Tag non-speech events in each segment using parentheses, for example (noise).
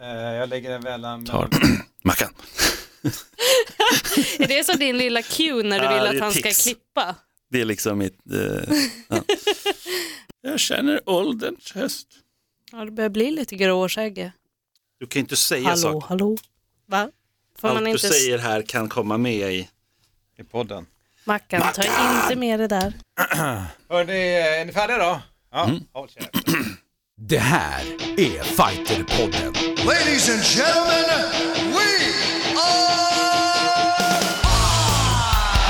Eh, jag lägger den mellan... Tar (clears throat) Mackan. (laughs) Är det som din lilla cue när du Ja, vill att han ska klippa? Det är liksom mitt... Eh, (laughs) ja. Jag känner ålderns höst. Ja, det börjar bli lite gråskägg. Du kan inte säga Hallå, saker. hallå. Va? Får Allt man du inte... säger här kan komma med i... I podden. Mackan, ta inte med det där. (clears throat) Hörni, är ni färdiga då? Ja, Mm. håll käften. Det här är Fighterpodden. Ladies and gentlemen, we are.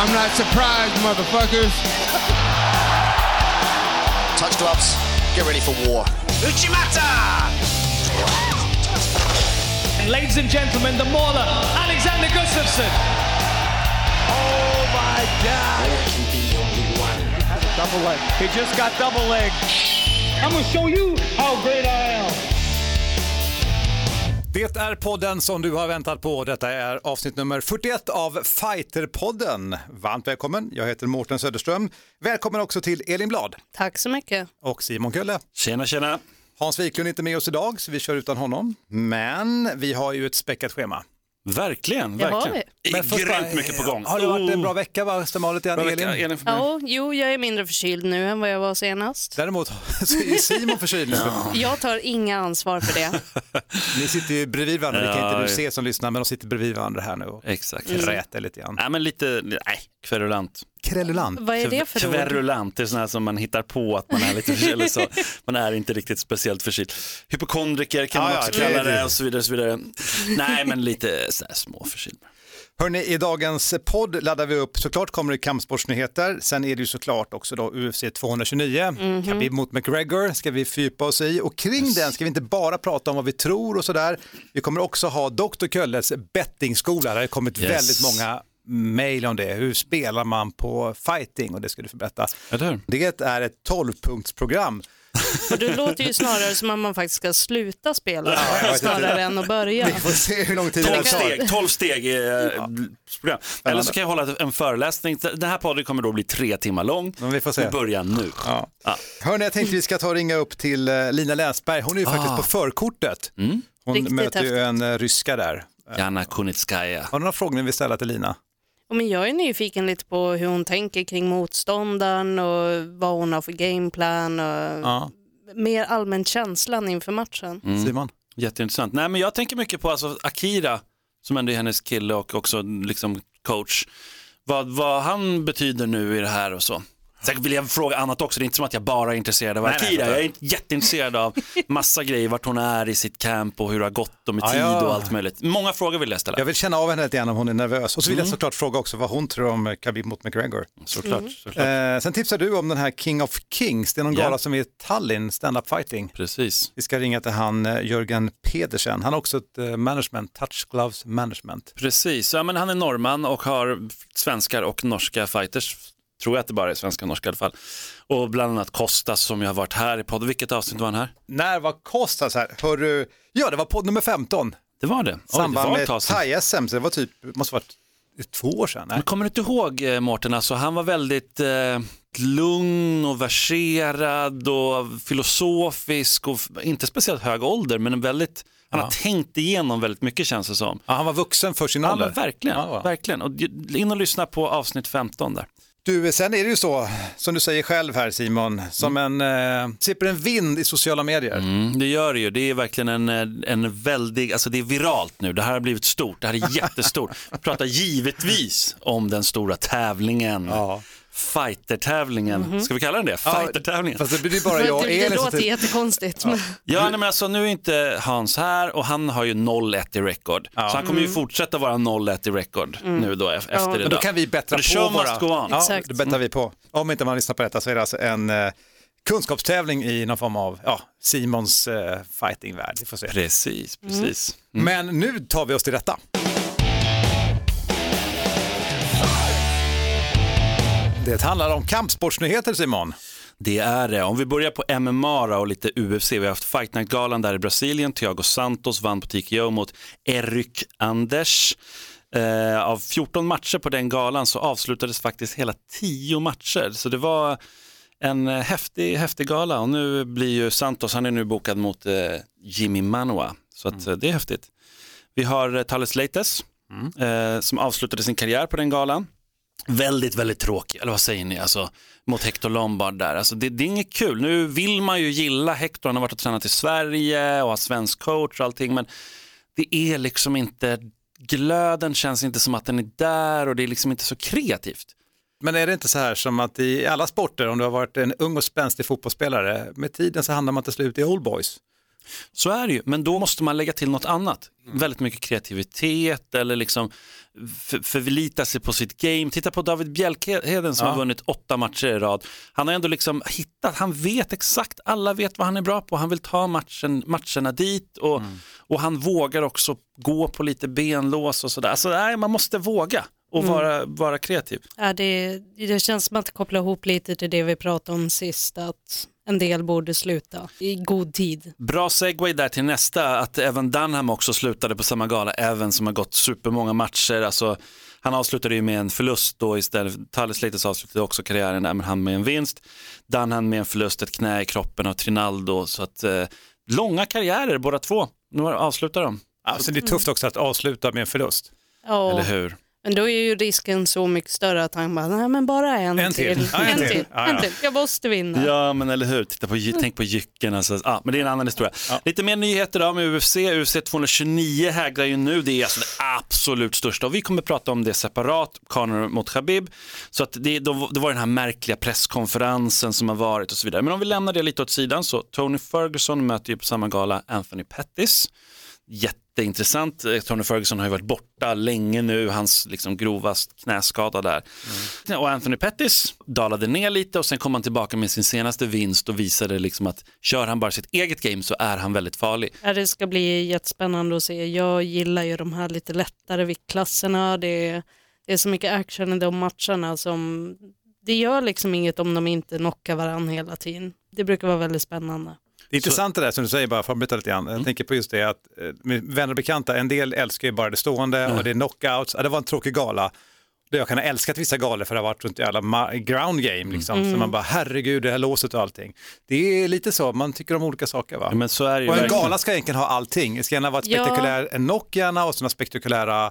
I'm not surprised, motherfuckers. Touch gloves. Get ready for war. And ladies and gentlemen, the mauler, Alexander Gustafsson. Oh my God! Double leg. He just got double leg. I'm gonna show you how great I am. Det är podden som du har väntat på. Detta är avsnitt nummer 41 av Fighterpodden. Varmt välkommen, jag heter Mårten Söderström. Välkommen också till Elin Blad Tack så mycket. och Simon Kölle. Tjena, tjena. Hans Wiklund är inte med oss idag så vi kör utan honom. Men vi har ju ett späckat schema. Verkligen, Det har verkligen. vi. Det grymt mycket på gång. Har det varit en Oh. bra vecka? Va? Bra Elin? vecka, Elin. Ja, jo, jag är mindre förkyld nu än vad jag var senast. Däremot (laughs) så är Simon förkyld nu. Jag tar inga ansvar för det. (laughs) Ni sitter ju bredvid varandra, det kan inte du se som lyssnar, men de sitter bredvid varandra här nu och Exakt. räter lite grann. Nej, men lite, nej, kverulant. Kverulant. Vad är det för ord? Kverulant, det är sådana här som man hittar på att man är lite förkyld. eller så. (laughs) Man är inte riktigt speciellt förkyld. Hypokondriker kan Ja, man ja, också är kalla det. det och så vidare. Och så vidare. Nej, men lite så här små förkyld. Hörni, i dagens podd laddar vi upp, såklart kommer det kampsportsnyheter, sen är det ju såklart också då UFC 229, Mhm. Khabib mot McGregor ska vi fördjupa oss i och kring den ska vi inte bara prata om vad vi tror och sådär, vi kommer också ha Dr. Kölles bettingskola, det har kommit Yes. väldigt många mejl om det, hur spelar man på fighting och det ska du få berätta. Eller? Det är ett 12-punktsprogram. Och det låter ju snarare som att man faktiskt ska sluta spela inte. snarare än att börja. Vi får se hur lång tid det 12 här tar. steg, 12 steg i eh, program. Eller så kan jag hålla en föreläsning. Den här podden kommer då bli tre timmar lång. Men vi får se. Vi börjar nu. Ja. Ja. Hörni, jag tänkte vi ska ta och ringa upp till eh, Lina Länsberg. Hon är ju faktiskt på förkortet. Hon Riktigt möter ju en eh, ryska där. Jana Kunitskaya. Har du några frågor ni vill ställa till Lina? Men jag är nyfiken lite på hur hon tänker kring motståndaren och vad hon har för gameplan och Ja. mer allmänt känslan inför matchen. Simon? Jätteintressant. Nej, men jag tänker mycket på alltså, Akira, som ändå är hennes kille och också liksom coach. Vad, vad han betyder nu i det här och så. Sen vill jag fråga annat också, det är inte som att jag bara är intresserad av Akira. jag är jätteintresserad av massa grejer, vart hon är i sitt camp och hur det har gått och med tid och allt möjligt. Många frågor vill jag ställa. Jag vill känna av henne lite grann om hon är nervös. Och så vill jag såklart fråga också vad hon tror om Khabib mot McGregor. Såklart. såklart. Eh, sen tipsar du om den här King of Kings. Det är någon Ja. gala som är i Tallinn, stand-up fighting. Precis. Vi ska ringa till han eh, Jörgen Pedersen. Han har också ett eh, management, Touch Gloves Management. Precis, ja, men han är norrman och har svenskar och norska fighters. Tror jag att det bara är svenska och norska i alla fall. Och bland annat Kostas som jag har varit här i podden. Vilket avsnitt var han här? När var Kostas här? Hörru, ja det var podd nummer 15. Det var det. Oj, det samband var med thai-SM, så det var typ, måste varit två år sedan. Nej? Men kommer du inte ihåg eh, Mårten, alltså, han var väldigt eh, lugn och verserad och filosofisk och inte speciellt hög ålder men en väldigt, han har tänkt igenom väldigt mycket känns det som. Ja, han var vuxen för sin Ja, ålder. men verkligen, Ja, ja. verkligen. Och in och lyssna på avsnitt 15 där. Du, sen är det ju så, som du säger själv här Simon, som en, eh, slipper en vind i sociala medier. Mm, det gör det ju. Det är verkligen en, eh, en väldig, alltså det är viralt nu. Det här har blivit stort. Det här är (laughs) jättestort. Vi pratar givetvis om den stora tävlingen. Ja. Fighter-tävlingen. Ska vi kalla den det? Fighter-tävlingen. Fast det blir bara jag (laughs) och det, det Elin som låter typ- jättekonstigt. men- Ja, nej, men alltså, nu är inte Hans här och han har ju 0-1 i rekord. Så han kommer ju fortsätta vara 0-1 i rekord nu då e- efter Ja. idag. Men då kan vi bättra på show våra... must go on. Ja, Exakt. det bättrar vi på. Om inte man lyssnar på detta så är det alltså en eh, kunskapstävling i någon form av ja, Simons eh, fightingvärld. Se. Precis, Mm. precis. Men nu tar vi oss till detta. Det handlar om kampsportsnyheter Simon. Det är det. Om vi börjar på MMA och lite UFC. Vi har haft Fight Night-galan där i Brasilien. Thiago Santos vann på TKO mot Eryk Anders. Eh, av 14 matcher på den galan så avslutades faktiskt hela 10 matcher. Så det var en häftig, häftig gala och nu blir ju Santos, han är nu bokad mot eh, Jimmy Manua Så att, eh, det är häftigt. Vi har eh, Thales Leites eh, som avslutade sin karriär på den galan. Väldigt, väldigt tråkig, eller vad säger ni, alltså, mot Hector Lombard där. Alltså, det, det är inget kul. Nu vill man ju gilla Hector, han har varit och tränat i Sverige och har svensk coach och allting, men det är liksom inte, glöden känns inte som att den är där och det är liksom inte så kreativt. Men är det inte så här som att i alla sporter, om du har varit en ung och spänstig fotbollsspelare, med tiden så hamnar man till slut i old boys. Så är det ju, men då måste man lägga till något annat. Väldigt mycket kreativitet eller liksom för, förlita sig på sitt game. Titta på David Bjälkheden som Ja. har vunnit åtta matcher i rad. Han har ändå liksom hittat, han vet exakt, alla vet vad han är bra på. Han vill ta matchen, matcherna dit och, och han vågar också gå på lite benlås och sådär. Alltså, nej, man måste våga och vara, vara kreativ. Ja, det, det känns som att koppla ihop lite till det vi pratade om sist, att en del borde sluta i god tid. Bra segway där till nästa, att även Dunham också slutade på samma gala, även som har gått supermånga matcher. Alltså, han avslutade ju med en förlust då istället, Thales Leites avslutade också karriären där, men han med en vinst. Dunham med en förlust, ett knä i kroppen av Trinaldo, så att eh, långa karriärer båda två. Nu avslutar de, Alltså det är tufft också att avsluta med en förlust. Ja, eller hur? Men då är ju risken så mycket större att han bara, nej men bara en, En till. till. Ja, en en till. till. Ja, En till. Jag måste vinna. Ja, men eller hur. Titta på, tänk på Jycken. Alltså. Ah, men det är en annan historia. Lite mer nyheter då med UFC. UFC 229 hägrar ju nu. Det är alltså det absolut största. Och vi kommer prata om det separat, Conor mot Khabib. Så att det, då, det var den här märkliga presskonferensen som har varit och så vidare. Men om vi lämnar det lite åt sidan så Tony Ferguson möter ju på samma gala Anthony Pettis. Jätteintressant. Eh, Tony Ferguson har ju varit borta länge nu, hans liksom grovast knäskada där. Och Anthony Pettis dalade ner lite och sen kom han tillbaka med sin senaste vinst och visade liksom att kör han bara sitt eget game så är han väldigt farlig. Ja, det ska bli jättespännande att se. Jag gillar ju de här lite lättare viktklasserna. Det är, det är så mycket action i de matcherna som det gör liksom inget om de inte knockar varandra hela tiden. Det brukar vara väldigt spännande. Det är intressant det där som du säger, bara för att byta lite grann. Jag tänker på just det att eh, vänner och bekanta, en del älskar ju bara det stående och det är knockouts. Ja, det var en tråkig gala. Jag kan ha älskat vissa galor för det har varit sånt jävla ground game liksom. Så man bara herregud det här låset och allting. Det är lite så, man tycker om olika saker va? Men så är det ju Och en verkligen. gala ska egentligen ha allting. Det ska gärna vara ett Ja. spektakulär, en knock gärna och sådana spektakulära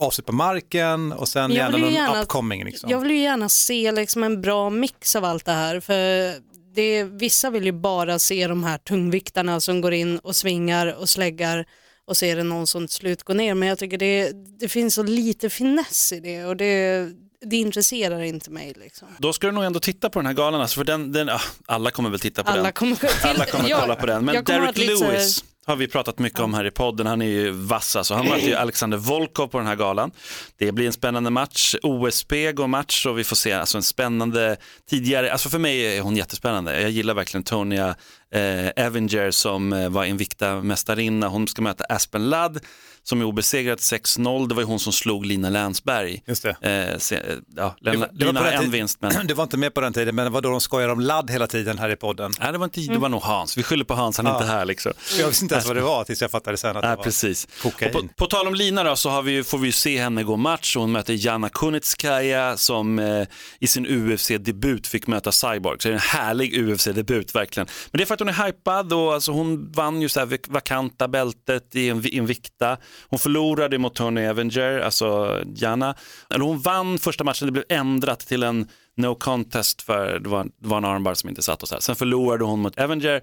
avslut på marken och sen gärna någon gärna- upcoming. Liksom. Jag vill ju gärna se liksom en bra mix av allt det här. För det, vissa vill ju bara se de här tungviktarna som går in och svingar och släggar och ser det någon som till slut går ner. Men jag tycker det, det finns så lite finess i det och det, det intresserar inte mig. Liksom. Då ska du nog ändå titta på den här galan, alltså för den, den, ah, alla kommer väl titta på Alla den. kommer, Alla kommer kolla på den. Men Derek så Lewis har vi pratat mycket om här i podden. Han är ju vass alltså. Han möter ju (clears throat) Alexander Volkov på den här galan. Det blir en spännande match. OSB går match och vi får se alltså en spännande tidigare. Alltså för mig är hon jättespännande. Jag gillar verkligen Tonya eh, Avenger som eh, var Invicta-mästarinna. Hon ska möta Aspen Ladd som är obesegrad 6-0. Det var ju hon som slog Lina Länsberg. Just det. Eh, se, eh, ja, Det var- det Lina har en vinst men (clears throat) Du var inte med på den tiden, men det var då de skojade om ladd hela tiden här i podden. Nej, det var, inte, det var nog Hans. Vi skyller på Hans, han är Ja. inte här. Liksom. Jag visste inte ens vad det var tills jag fattade sen att det Nej, var precis. kokain. På, på tal om Lina då, så vi, får vi ju se henne gå match. Hon möter Jana Kunitskaya som eh, i sin UFC-debut fick möta Cyborg. Så det är en härlig UFC-debut verkligen. Men det är för att hon är hypad och alltså, hon vann ju så här vakanta bältet i Invicta. Hon förlorade mot Tony Avenger, alltså Jana. Eller hon vann första matchen, det blev ändrat till en no contest för det var, det var en armbar som inte satt och så här. Sen förlorade hon mot Avenger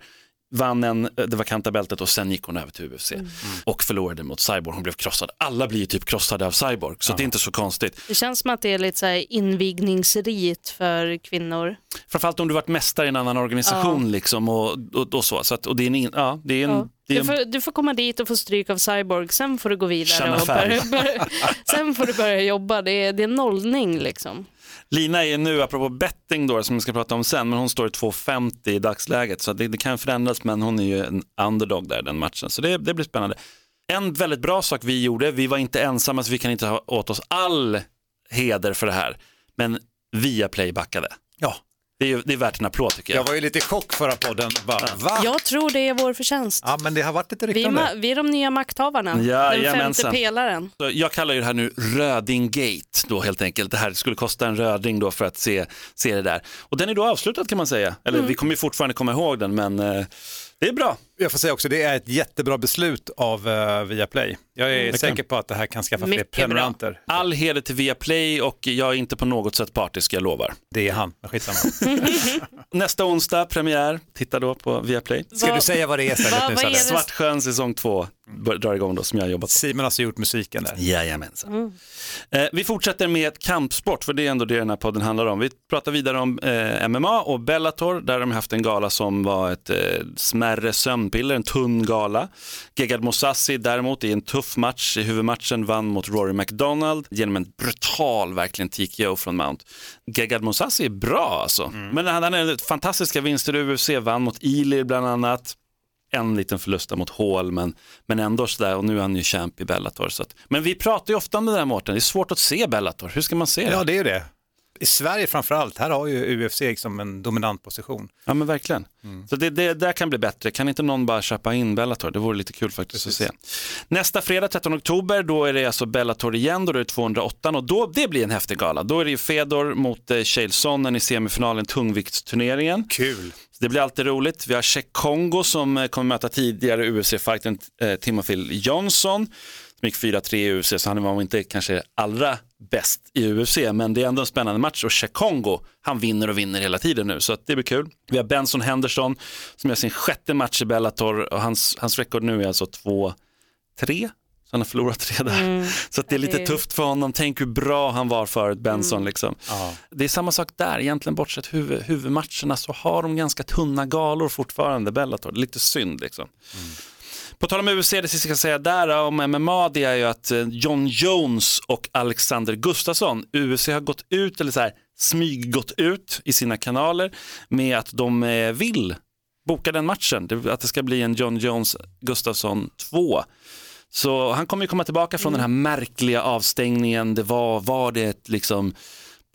vann en, det vakanta bältet och sen gick hon över till UFC och förlorade mot Cyborg. Hon blev krossad. Alla blir ju typ krossade av Cyborg, så det är inte så konstigt. Det känns som att det är lite så här invigningsrit för kvinnor. Framförallt om du varit mästare i en annan organisation liksom och, och, och så. så att, och det är en, ja, det är en, Ja. det är Du, får, du får komma dit och få stryk av Cyborg, sen får du gå vidare och börja, börja, (laughs) sen får du börja jobba. Det är, det är nollning liksom. Lina är nu, apropå betting då, som vi ska prata om sen, men hon står i 2,50 i dagsläget. Så det, det kan förändras, men hon är ju en underdog där den matchen. Så det, det blir spännande. En väldigt bra sak vi gjorde, vi var inte ensamma så vi kan inte ha åt oss all heder för det här. Men Viaplay backade. Ja, det är, ju- det är värt en applåd tycker jag. jag var ju lite i chock förra podden. Bara, Va? Jag tror det är vår förtjänst. Ja, men det har varit lite Vi, ma- vi är de nya makthavarna. Den Jajamensan. femte pelaren. Så Jag kallar ju det här nu Rödinggate då helt enkelt. Det här skulle kosta en röding då för att se, se det där. Och den är då avslutad kan man säga. Eller vi kommer ju fortfarande komma ihåg den men eh, det är bra. Jag får säga också, det är ett jättebra beslut av uh, Viaplay. Jag är verkligen. säker på att det här kan skaffa fler Mycket bra. prenumeranter. All heder till Viaplay och jag är inte på något sätt partisk, jag lovar. Det är han, skitsamma. (laughs) Nästa onsdag, premiär, titta då på Viaplay. Ska Vad- du säga vad det är istället nu vad är det? Svartsjön säsong två drar igång då, som jag har jobbat Simon har alltså gjort musiken där. Jajamensan. Eh, vi fortsätter med kampsport, för det är ändå det den här podden handlar om. Vi pratar vidare om eh, MMA och Bellator, där de haft en gala som var ett eh, smärre sömnpiller, en tunn gala. Gegard Mousasi däremot i en tuff match, i huvudmatchen vann mot Rory McDonald genom en brutal, verkligen TKO från Mount. Gegard Mousasi är bra alltså, men han hade fantastiska vinster i UFC, vann mot Ilir bland annat en liten förlust mot Hall, men, men ändå sådär, och nu är han ju champ i Bellator. Så att, men vi pratar ju ofta om det där Mårten, det är svårt att se Bellator, hur ska man se det? Ja, det är ju det. I Sverige framförallt, här har ju UFC liksom en dominant position. Ja men verkligen. Mm. Så det, det där kan bli bättre. Kan inte någon bara köpa in Bellator? Det vore lite kul faktiskt att se. Nästa fredag 13 oktober då är det alltså Bellator igen, då är det 208 och då, det blir en häftig gala. Då är det ju Fedor mot eh, Chael Sonnen i semifinalen tungviktsturneringen. Kul. Det blir alltid roligt. Vi har Czech Kongo som eh, kommer möta tidigare UFC-fighten eh, Timothy Johnson som gick 4-3 i UFC, så han var inte kanske allra bäst i UFC, men det är ändå en spännande match och Czech Kongo, han vinner och vinner hela tiden nu, så att det blir kul. Vi har Benson Henderson som gör sin sjätte match i Bellator och hans, hans rekord nu är alltså 2-3. Så han har förlorat tre där. (laughs) Så att det är lite tufft för honom. Tänk hur bra han var förut, Benson. Mm. Liksom. Ja. Det är samma sak där, egentligen bortsett huvud, huvudmatcherna så har de ganska tunna galor fortfarande, Bellator. Det är lite synd liksom. På tal om UFC, det sista jag ska säga där om MMA, det är ju att eh, John Jones och Alexander Gustafsson, UFC har gått ut, eller så här, smyg gått ut i sina kanaler med att de eh, vill boka den matchen, att det ska bli en John Jones Gustafsson 2. Så han kommer ju komma tillbaka från den här märkliga avstängningen, det var, var det ett liksom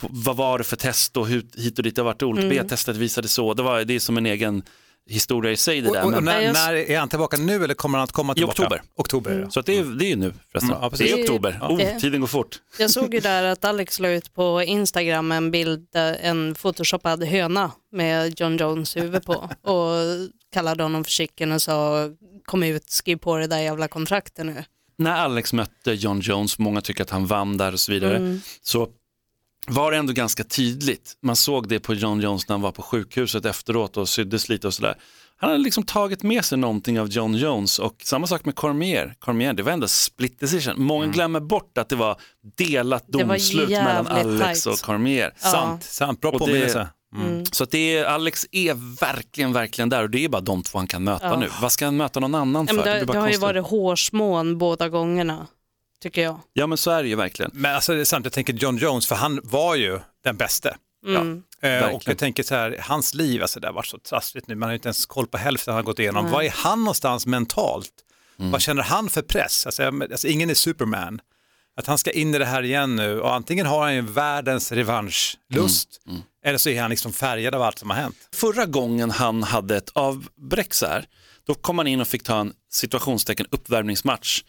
vad var det för test och hur, hit och dit, det har varit? Olika, B-testet visade så, det, var, det är som en egen historia i sig det Och, där. och, men- när, Nej, jag- när är han tillbaka nu eller kommer han att komma tillbaka? oktober. Oktober, ja. Så att det, är, det är ju nu förresten. Mm, ja, precis. det är oktober. ja. Oh, tiden går fort. Jag såg ju där att Alex la ut på Instagram en bild, där en photoshoppad höna med John Jones huvud på och kallade honom för chicken och sa kom ut, skriv på det där jävla kontraktet nu. När Alex mötte John Jones, många tycker att han vann där och så vidare, så var det ändå ganska tydligt. Man såg det på John Jones när han var på sjukhuset efteråt och syddes lite och sådär. Han hade liksom tagit med sig någonting av John Jones och samma sak med Cormier. Cormier, det var ändå split decision. Många glömmer bort att det var delat Det var domslut mellan Alex tajt. och Cormier. Ja. Sant, sant. Bra Och det- påminnelse. Så att det är, Alex är verkligen, verkligen där och det är bara de två han kan möta Ja. nu. Vad ska han möta någon annan Ja, för? men blir det, bara det har ju varit hårsmån båda gångerna, tycker jag. Ja men så är det ju verkligen. Men alltså, det är sant, jag tänker John Jones, för han var ju den bäste. Mm. Eh, Verkligen. och jag tänker så här, hans liv, alltså det har varit så trassligt nu, man har ju inte ens koll på hälften han har gått igenom. Var är han någonstans mentalt? Mm. Vad känner han för press? Alltså, alltså, ingen är Superman. Att han ska in i det här igen nu och antingen har han ju världens revanschlust Mm. eller så är han liksom färgad av allt som har hänt. Förra gången han hade ett avbräck så här, då kom han in och fick ta en situationstecken uppvärmningsmatch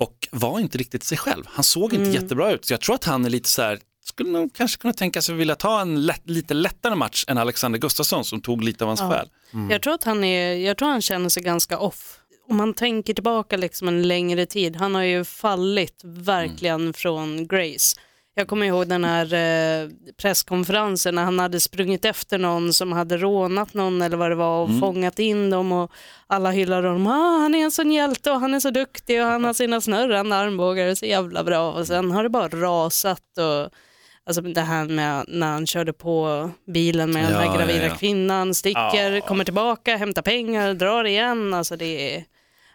och var inte riktigt sig själv. Han såg inte jättebra ut, så jag tror att han är lite så här, skulle nog kanske kunna tänka sig vilja ta en lätt, lite lättare match än Alexander Gustafsson som tog lite av hans själ. Jag, tror att han är, jag tror han känner sig ganska off. Om man tänker tillbaka liksom en längre tid, han har ju fallit verkligen från Grace. Jag kommer ihåg den här eh, presskonferensen när han hade sprungit efter någon som hade rånat någon eller vad det var och fångat in dem och alla hyllade honom. Ah, han är en sån hjälte och han är så duktig och han har sina snurrande armbågar och så jävla bra. Och sen har det bara rasat och Alltså det här med när han körde på bilen med den Ja, här ja, gravida ja. kvinnan, sticker, kommer tillbaka, hämtar pengar, drar igen. Alltså det är...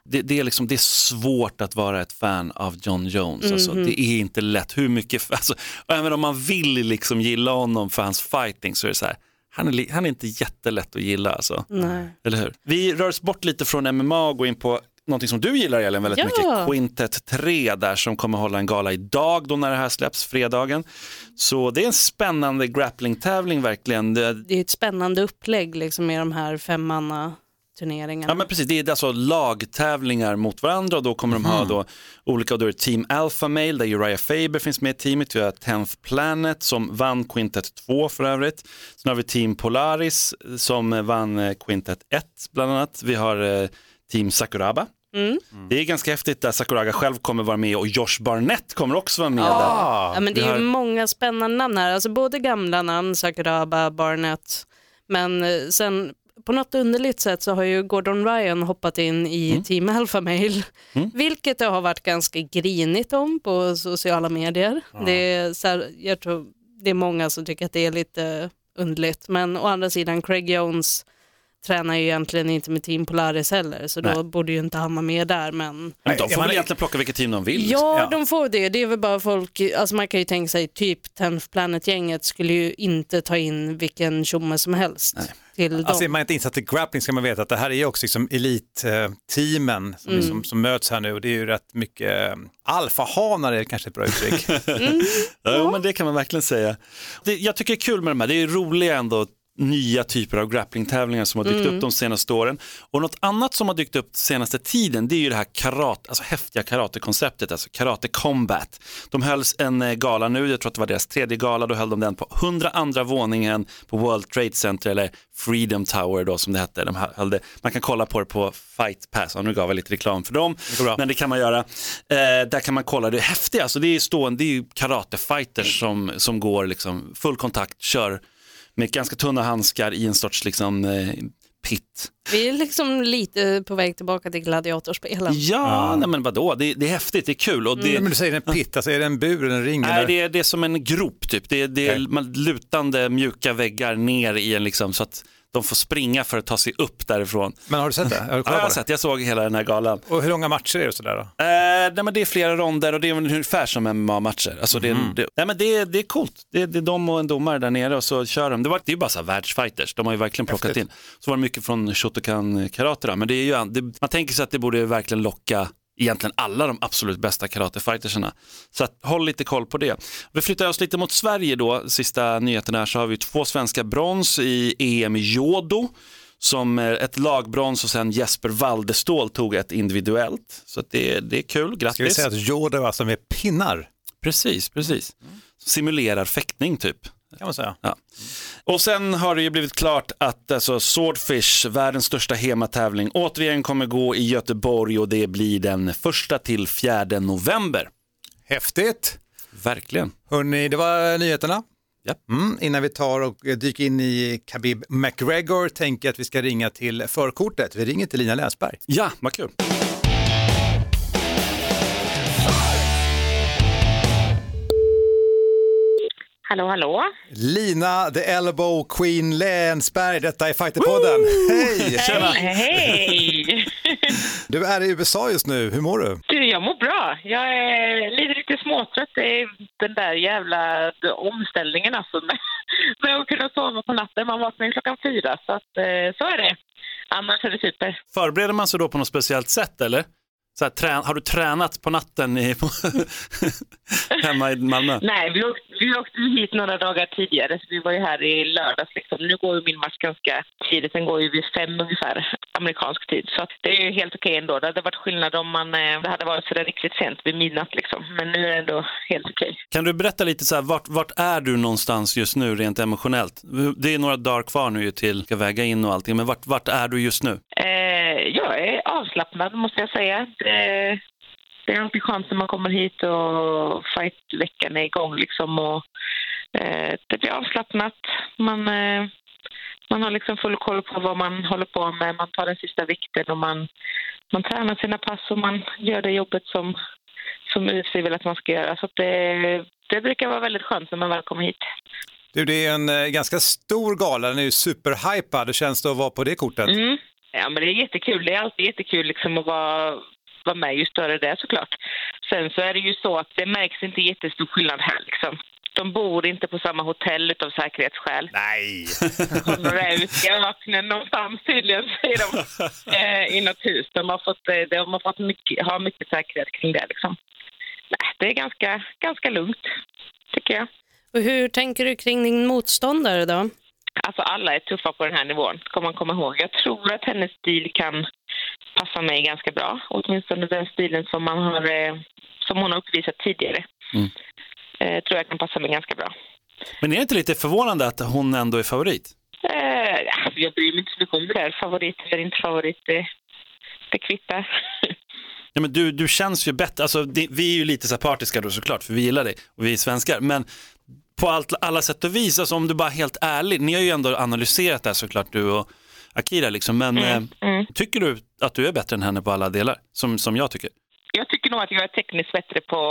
Det, det, är liksom, det är svårt att vara ett fan av John Jones. Alltså, det är inte lätt. Hur mycket, (laughs) alltså, även om man vill liksom gilla honom för hans fighting så är det så här, han är, han är inte jättelätt att gilla. Alltså. Nej. Eller hur? Vi rör oss bort lite från MMA och går in på någonting som du gillar Elin väldigt Ja. mycket, Quintet 3 där som kommer hålla en gala idag då när det här släpps, fredagen. Så det är en spännande grapplingtävling verkligen. Det, Det är ett spännande upplägg liksom med de här femmanna turneringarna. Ja men precis, det är alltså lagtävlingar mot varandra och då kommer de ha då olika, då är det Team Alpha Male där Uriah Faber finns med i teamet, vi har 10th Planet som vann Quintet 2 för övrigt. Sen har vi Team Polaris som vann eh, Quintet 1 bland annat. Vi har eh, Team Sakuraba. Mm. Det är ganska häftigt där Sakuraga själv kommer vara med och Josh Barnett kommer också vara med där. Ja, men det är har- ju många spännande namn här, alltså både gamla namn, Sakuraba, Barnett, men eh, sen på något underligt sätt så har ju Gordon Ryan hoppat in i Mm. Team Alpha Male, vilket det har varit ganska grinigt om på sociala medier. Det, är så här, jag tror det är många som tycker att det är lite underligt, men å andra sidan Craig Jones tränar ju egentligen inte med Team Polaris heller, så då Nej. borde ju inte han vara med där. Men Men de Nej, får man- väl egentligen plocka vilket team de vill. liksom. Ja, Ja. de får det. Det är väl bara folk, alltså man kan ju tänka sig typ 10th Planet-gänget skulle ju inte ta in vilken tjomme som helst till dem. Alltså är man inte insatt i grappling ska man veta att det här är också liksom elitteamen som, Mm. som, som möts här nu och det är ju rätt mycket eh, alfahanar är kanske ett bra uttryck. (laughs) Ja, jo, men det kan man verkligen säga. Det, jag tycker det är kul med de här, det är roliga ändå nya typer av grapplingtävlingar som har dykt upp de senaste åren. Och något annat som har dykt upp senaste tiden det är ju det här karate, alltså häftiga karatekonceptet, alltså karate combat. De hölls en eh, gala nu, jag tror att det var deras tredje gala, då höll de den på 102 våningen på World Trade Center eller Freedom Tower då som det hette. De höll det, man kan kolla på det på Fight Pass, ja, nu gav jag lite reklam för dem, bra. men det kan man göra. Eh, där kan man kolla, det är häftigt, alltså, det är stående, det är ju karatefighters som, som går liksom full kontakt, kör med ganska tunna handskar i en sorts liksom, eh, pit. Vi är liksom lite på väg tillbaka till gladiatorspelen. Ja, nej, men vadå, det, det är häftigt, det är kul. Och det, Men du säger en pit, alltså är det en bur eller en ring? Nej, eller? det är, det är som en grop typ. Det är, det är Okej. man, lutande mjuka väggar ner i en liksom, så att de får springa för att ta sig upp därifrån. Men har du sett det? Har du Ja, jag har sett, jag såg hela den här galan. Och hur långa matcher är det sådär då? Eh, nej, men det är flera ronder och det är ungefär som MMA-matcher. Alltså det, det, nej, men det, är- det är coolt. Det, är- det är de och en domare där nere och så kör de. Det, var, det är bara så här världsfighters. De har ju verkligen plockat Häftigt. in. Så var det mycket från Shotokan karate. Men det är ju, det, man tänker sig att det borde verkligen locka egentligen alla de absolut bästa karatefighterserna. Så att, håll lite koll på det. Vi flyttar oss lite mot Sverige då. Sista nyheten här så har vi två svenska brons i EM i judo som ett lagbrons och sen Jesper Waldestål tog ett individuellt. Så det, det är kul, grattis. Ska vi säga att judo alltså med pinnar? Precis, precis. Simulerar fäktning typ. Kan man säga. Ja. Och sen har det ju blivit klart att alltså, Swordfish, världens största hematävling, återigen kommer gå i Göteborg och det blir den första till fjärde november. Häftigt! Verkligen. Hörrni, det var nyheterna. Ja. Mm, innan vi tar och dyker in i Khabib McGregor tänker jag att vi ska ringa till förkortet. Vi ringer till Lina Länsberg. Ja, vad kul. Hallå, hallå. Lina the Elbow Queen Länsberg, detta är Fighterpodden. Hej! Hej! Du är i USA just nu, hur mår du? Du, jag mår bra. Jag är lite, lite småtrött. Det är den där jävla omställningen alltså med, med att kunna sova på natten. Man vaknar klockan fyra, så att, eh, så är det. Annars är det super. Förbereder man sig då på något speciellt sätt eller? Så här, trä, har du tränat på natten i, (laughs) hemma i Malmö? Nej, vi åkte, vi åkte hit några dagar tidigare, så vi var ju här i lördags. Liksom. Nu går ju min match ganska tidigt, den går ju vid fem ungefär, amerikansk tid. Så det är ju helt okej ändå. Det hade varit skillnad om man, eh, det hade varit sådär riktigt sent vid midnatt liksom. Men nu är det ändå helt okej. Kan du berätta lite så här, vart, vart är du någonstans just nu rent emotionellt? Det är några dagar kvar nu till ska väga in och allting, men vart, vart är du just nu? Eh, jag är avslappnad måste jag säga. Det, det är alltid skönt när man kommer hit och fightveckan är igång liksom. Och, eh, det blir avslappnat. Man, eh, man har liksom full koll på vad man håller på med. Man tar den sista vikten och man, man tränar sina pass och man gör det jobbet som, som UFC vill att man ska göra. Så det, det brukar vara väldigt skönt när man väl kommer hit. Du, det är en eh, ganska stor gala, den är ju superhypad. Hur känns det att vara på det kortet? Mm. Ja, men det är jättekul. Det är alltid jättekul liksom att vara, vara med ju större det är såklart. Sen så är det ju så att det märks inte jättestor skillnad här liksom. De bor inte på samma hotell utav säkerhetsskäl. Nej! Kommer ut i öknen någonstans tydligen, säger de, (laughs) eh, i något hus. De har fått, eh, de har fått mycket, ha mycket säkerhet kring det liksom. Nej, det är ganska, ganska lugnt, tycker jag. Och hur tänker du kring din motståndare då? Alltså alla är tuffa på den här nivån, ska man komma ihåg. Jag tror att hennes stil kan passa mig ganska bra. Åtminstone den stilen som, man har, eh, som hon har uppvisat tidigare. Mm. Eh, tror jag kan passa mig ganska bra. Men är det inte lite förvånande att hon ändå är favorit? Eh, ja, jag bryr mig inte så mycket om det där. Favorit eller inte favorit. Det, det kvittar. (laughs) Ja, men du, du känns ju bättre, alltså, det, vi är ju lite så partiska då såklart, för vi gillar dig och vi är svenskar, men på allt, alla sätt och vis, alltså, om du bara är helt ärlig, ni har ju ändå analyserat det här såklart du och Akira, liksom, men Mm, eh, tycker du att du är bättre än henne på alla delar, som, som jag tycker? Jag tycker nog att jag är tekniskt bättre på,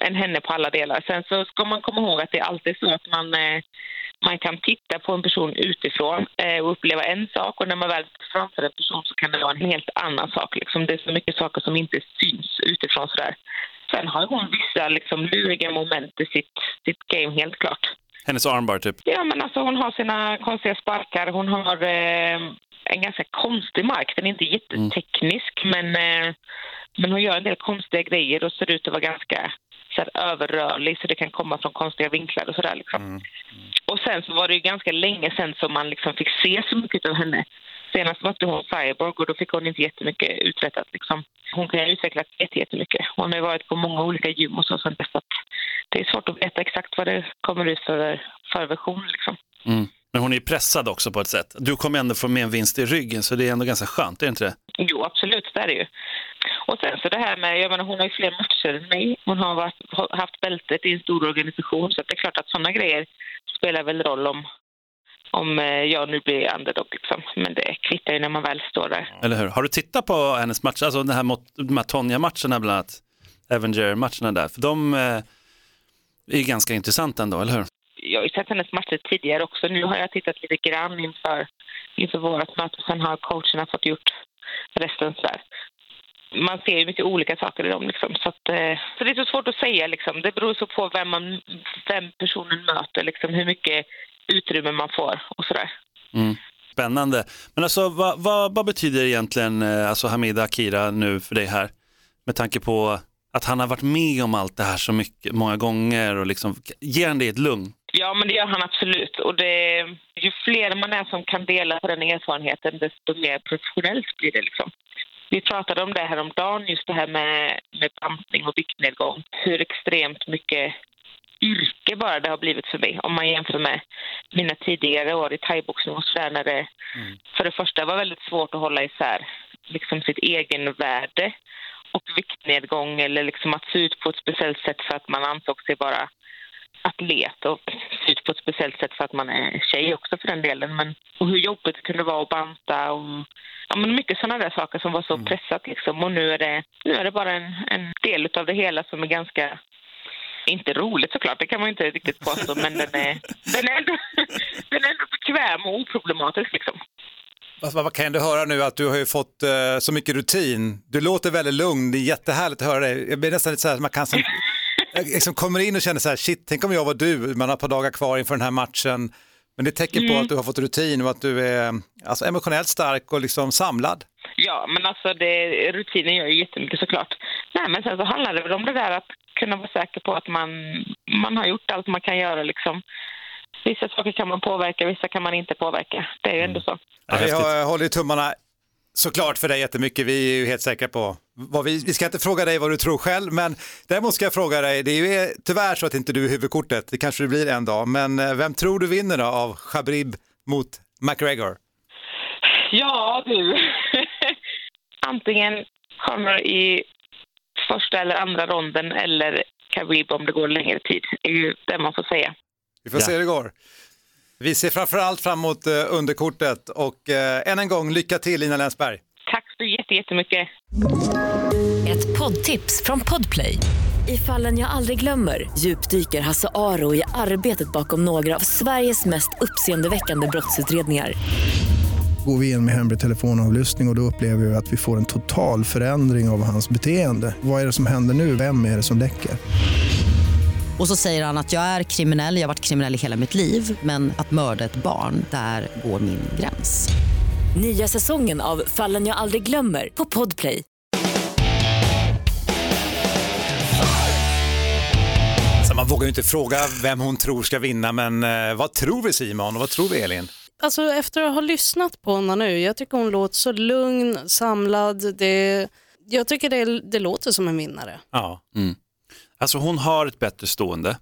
än henne på alla delar. Sen så ska man komma ihåg att det är alltid så att man, eh, man kan titta på en person utifrån eh, och uppleva en sak och när man väl framför en person så kan det vara en helt annan sak. Liksom. Det är så mycket saker som inte syns utifrån sådär. Sen har hon vissa liksom, luriga moment i sitt, sitt game, helt klart. Hennes armbar typ. Ja, men alltså hon har sina konstiga sparkar. Hon har eh, en ganska konstig mark. Den är inte jätteteknisk, men, eh, men hon gör en del konstiga grejer och ser ut att vara ganska så här, överrörlig så det kan komma från konstiga vinklar och sådär. Liksom. Och sen så var det ju ganska länge sen som man liksom fick se så mycket av henne. Senast mötte hon Cyborg och då fick hon inte jättemycket uträttat. Liksom. Hon kan utvecklas jätte- jättemycket. Hon har varit på många olika gym och så sen dess att det är svårt att veta exakt vad det kommer ut för, för version. Liksom. Mm. Men hon är pressad också på ett sätt. Du kommer ändå få med en vinst i ryggen, så det är ändå ganska skönt, är det inte det? Jo, absolut, det är det ju. Och sen så det här med, jag menar hon har ju fler matcher än mig. Hon har varit, haft bältet i en stor organisation så det är klart att sådana grejer spelar väl roll om, om eh, jag nu blir underdog liksom. Men det kvittar ju när man väl står där. Eller hur? Har du tittat på hennes matcher, alltså den här mot, de här Tonja-matcherna bland annat, Avenger-matcherna där, för de eh, är ganska intressanta ändå, eller hur? Jag har ju sett hennes matcher tidigare också. Nu har jag tittat lite grann inför, inför vårt möte. Sen har coacherna fått gjort resten så där. Man ser ju mycket olika saker i dem. Liksom. Så, att, eh, så det är så svårt att säga. Liksom. Det beror så på vem, man, vem personen möter, liksom, hur mycket utrymme man får och sådär. Mm. Spännande. Men alltså vad, vad, vad betyder egentligen eh, alltså Hamida Akira nu för dig här? Med tanke på att han har varit med om allt det här så mycket, många gånger och liksom, ger han dig ett lugn? Ja, men det gör han absolut. Och det, ju fler man är som kan dela på den erfarenheten, desto mer professionellt blir det. Liksom. Vi pratade om det här om dagen, just det här med, med bantning och viktnedgång. Hur extremt mycket yrke bara det har blivit för mig om man jämför med mina tidigare år i thaiboxning och sådär när det för det första var väldigt svårt att hålla isär liksom sitt egenvärde och viktnedgång eller liksom att se ut på ett speciellt sätt för att man ansåg sig vara atlet och se ut på ett speciellt sätt för att man är tjej också för den delen. Men, och hur jobbigt det kunde vara att banta och ja, men mycket sådana där saker som var så pressat liksom. Och nu är det, nu är det bara en, en del av det hela som är ganska inte roligt såklart, det kan man inte riktigt påstå, men den är, den är, ändå, den är ändå bekväm och oproblematisk liksom. Vad, vad kan du höra nu att du har ju fått eh, så mycket rutin. Du låter väldigt lugn, det är jättehärligt att höra dig. Jag blir nästan lite så här, man kan som, (laughs) liksom kommer in och känner så här, shit, tänk om jag var du, man har ett par dagar kvar inför den här matchen. Men det är tecken på att du har fått rutin och att du är alltså, emotionellt stark och liksom samlad. Ja, men alltså det, rutinen gör ju jättemycket såklart. Nej, men sen så handlar det väl om det där att kunna vara säker på att man, man har gjort allt man kan göra liksom. Vissa saker kan man påverka, vissa kan man inte påverka. Det är ju ändå så. Ja, vi har, håller tummarna såklart för dig jättemycket, vi är ju helt säkra på vad vi, vi ska inte fråga dig vad du tror själv, men däremot ska jag fråga dig, det är ju tyvärr så att inte du är huvudkortet, det kanske det blir en dag, men eh, vem tror du vinner då av Khabib mot McGregor? Ja, du. (laughs) Antingen kommer i första eller andra ronden eller Khabib om det går längre tid. Det är ju det man får säga. Vi får Ja. se hur det går. Vi ser framförallt fram emot eh, underkortet och eh, än en gång lycka till Lina Länsberg. Tack så jätte- jättemycket. Ett poddtips från Podplay. I fallen jag aldrig glömmer djupdyker Hasse Aro i arbetet bakom några av Sveriges mest uppseendeväckande brottsutredningar. Går vi in med hemlig telefonavlyssning och, och då upplever vi att vi får en total förändring av hans beteende. Vad är det som händer nu? Vem är det som läcker? Och så säger han att jag är kriminell, jag har varit kriminell i hela mitt liv men att mörda ett barn, där går min gräns. Nya säsongen av Fallen jag aldrig glömmer på Podplay. Så man vågar ju inte fråga vem hon tror ska vinna, men eh, vad tror vi Simon och vad tror vi Elin? Alltså efter att ha lyssnat på henne nu, jag tycker hon låter så lugn, samlad. Det, jag tycker det, det låter som en vinnare. Ja. Alltså hon har ett bättre stående,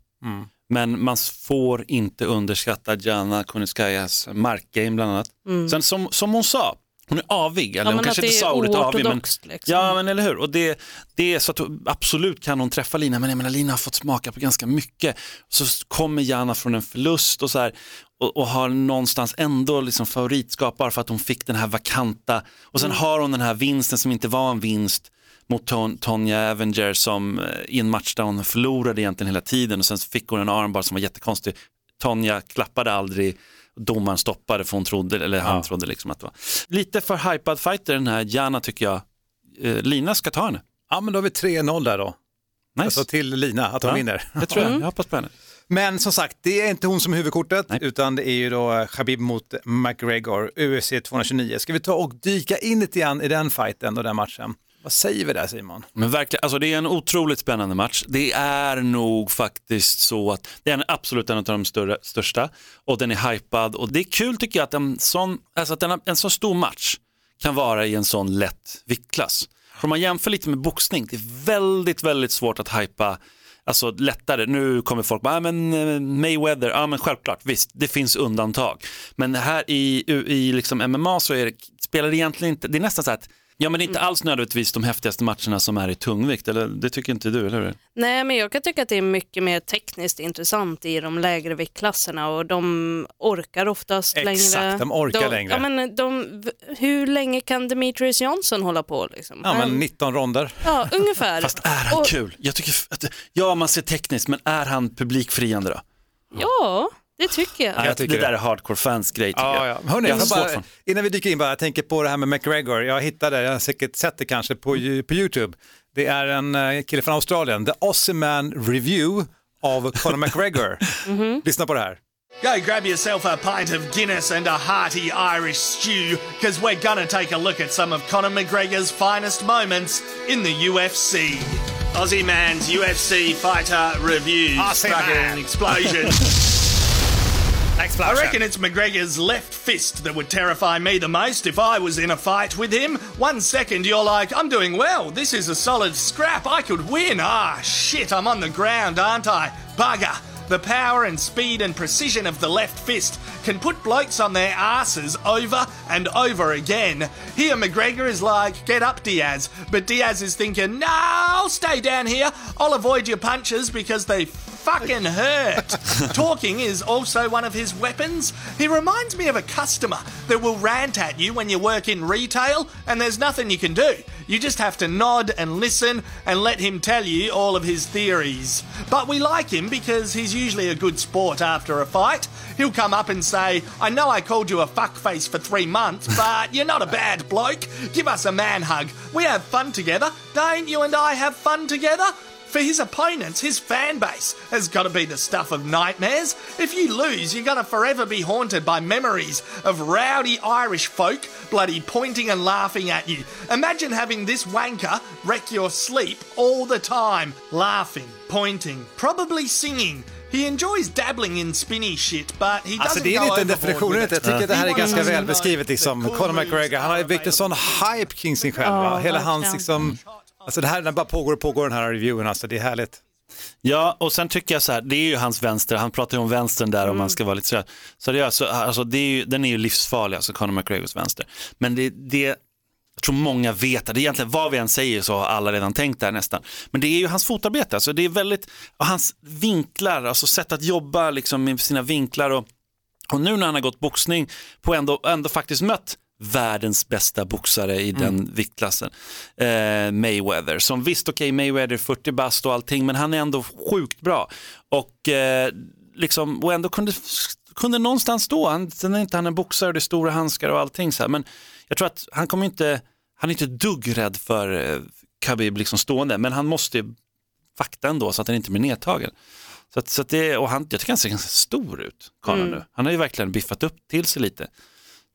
men man får inte underskatta Jana Kunitskajas markgame bland annat. Sen som, som hon sa, hon är avig, eller Ja, hon kanske inte sa ordet avig. Men, liksom. Ja, men eller hur. Och det, det är så att absolut kan hon träffa Lina, men jag menar, Lina har fått smaka på ganska mycket. Så kommer Jana från en förlust och så här, och, och har någonstans ändå liksom favoritskap bara för att hon fick den här vakanta. Och sen Mm. har hon den här vinsten som inte var en vinst mot Ton, Tonja Avenger som eh, i en match där hon förlorade egentligen hela tiden och sen fick hon en armbar som var jättekonstig. Tonja klappade aldrig, domaren stoppade för hon trodde, eller han Ja. trodde liksom att det var. Lite för hypad fighter den här Jana tycker jag. Eh, Lina ska ta henne. Ja, men då har vi 3-0 där då. Nice. Alltså till Lina, att hon Ja, vinner. Det tror Mm. jag, jag hoppas på henne. Men som sagt, det är inte hon som är huvudkortet, Nej. utan det är ju då eh, Khabib mot McGregor, UFC 229. Ska vi ta och dyka in lite grann i den fighten och den matchen? Vad säger vi där Simon? Men verkligen, alltså det är en otroligt spännande match. Det är nog faktiskt så att det är absolut en av de större, största och den är hypad och det är kul tycker jag att en sån, alltså att en, en så stor match kan vara i en sån lätt viktklass. För om man jämför lite med boxning, det är väldigt, väldigt svårt att hypa Alltså lättare, nu kommer folk bara, ah, men eh, Mayweather, ja men självklart, visst, det finns undantag. Men här i, i liksom MMA så är det, spelar det egentligen inte, det är nästan så att, ja men det är inte alls nödvändigtvis de häftigaste matcherna som är i tungvikt, eller det tycker inte du, eller hur? Nej, men jag kan tycka att det är mycket mer tekniskt intressant i de lägre viktklasserna och de orkar oftast Exakt, längre. de orkar längre. Ja, men de, hur länge kan Demetrius Johnson hålla på? Liksom? Ja, men Han- 19 ronder. ja ungefär. (laughs) Fast är han Och- kul? Jag tycker, att, ja man ser tekniskt, men är han publikfriande då? Ja, det tycker jag. Nej, jag tycker det där det. är hardcore fans grej tycker Ja, jag. ja. Hörrni, jag bara, innan vi dyker in, bara, jag tänker på det här med McGregor. Jag hittade, jag har säkert sett det kanske på, på YouTube. Det är en eh, kille från Australien, The Aussie Man Review av Conor McGregor. (laughs) Lyssna på det här. Go grab yourself a pint of Guinness and a hearty Irish stew, because we're gonna take a look at some of Conor McGregor's finest moments in the UFC. Aussie Man's UFC Fighter Review. Aussie Fucking Man. explosion. (laughs) I reckon it's McGregor's left fist that would terrify me the most if I was in a fight with him. One second you're like, I'm doing well, this is a solid scrap, I could win. Ah, shit, I'm on the ground, aren't I? Bugger. The power and speed and precision of the left fist can put blokes on their asses over and over again. Here, McGregor is like, get up, Diaz. But Diaz is thinking, no, I'll stay down here. I'll avoid your punches because they fucking hurt. (laughs) Talking is also one of his weapons. He reminds me of a customer that will rant at you when you work in retail and there's nothing you can do. You just have to nod and listen and let him tell you all of his theories. But we like him because he's usually a good sport after a fight. He'll come up and say, I know I called you a fuckface for three months, (laughs) but you're not a bad bloke. Give us a man hug. We have fun together. Don't you and I have fun together? For his opponents, his fan base has got to be the stuff of nightmares. If you lose, you're going to forever be haunted by memories of rowdy Irish folk bloody pointing and laughing at you. Imagine having this wanker wreck your sleep all the time, laughing, pointing, probably singing. He enjoys dabbling in spinny shit, but he doesn't Alltså det är go lite overboard definitionen with inte. it. Jag tycker att det här är He ganska wants väl to beskrivet liksom. the Conor cool McGregor, han har ju byggt en sån hype kring sin själv. Ja, va? Hela hans verkligen. liksom, alltså det här när bara pågår och pågår den här reviewen, alltså det är härligt. Ja, och sen tycker jag så här, det är ju hans vänster, han pratar ju om vänstern där om man ska vara lite seriös. seriös. Så, alltså, det är ju, den är ju livsfarlig, alltså Conor McGregors vänster. Men det, det, jag tror många vet, det är egentligen vad vi än säger så har alla redan tänkt där nästan. Men det är ju hans fotarbete, alltså det är väldigt, och hans vinklar, alltså sätt att jobba liksom med sina vinklar och, och nu när han har gått boxning på ändå, ändå faktiskt mött världens bästa boxare i den viktklassen. Eh, Mayweather, som visst okej Mayweather är 40 bast och allting men han är ändå sjukt bra. Och, eh, liksom, och ändå kunde, kunde någonstans stå, han, sen är inte han en boxare och det är stora handskar och allting så här. men jag tror att han kommer inte, han är inte ett dugg rädd för eh, Khabib liksom stående men han måste fakta ändå så att han inte blir nedtagen. Så att, så att det, och han, jag tycker han ser ganska stor ut, Mm. nu. Han har ju verkligen biffat upp till sig lite.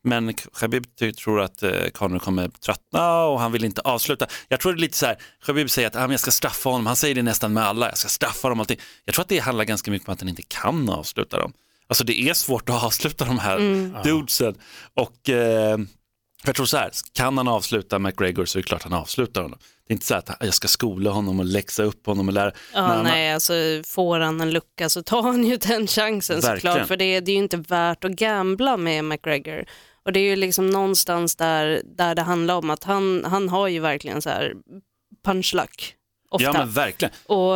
Men Khabib tror att eh, Conor kommer tröttna och han vill inte avsluta. Jag tror det är lite så här, Khabib säger att ah, jag ska straffa honom, han säger det nästan med alla, jag ska straffa dem allting. Jag tror att det handlar ganska mycket om att han inte kan avsluta dem. Alltså det är svårt att (laughs) avsluta de här Mm. dudesen. Och eh, jag tror så här, kan han avsluta McGregor så är det klart han avslutar honom. Det är inte så att jag ska skola honom och läxa upp honom och lära. Ja, När han- nej, alltså får han en lucka så tar han ju den chansen Verkligen. såklart. För det, det är ju inte värt att gambla med McGregor. Och det är ju liksom någonstans där, där det handlar om att han, han har ju verkligen så här punchluck ofta. Ja men verkligen. Och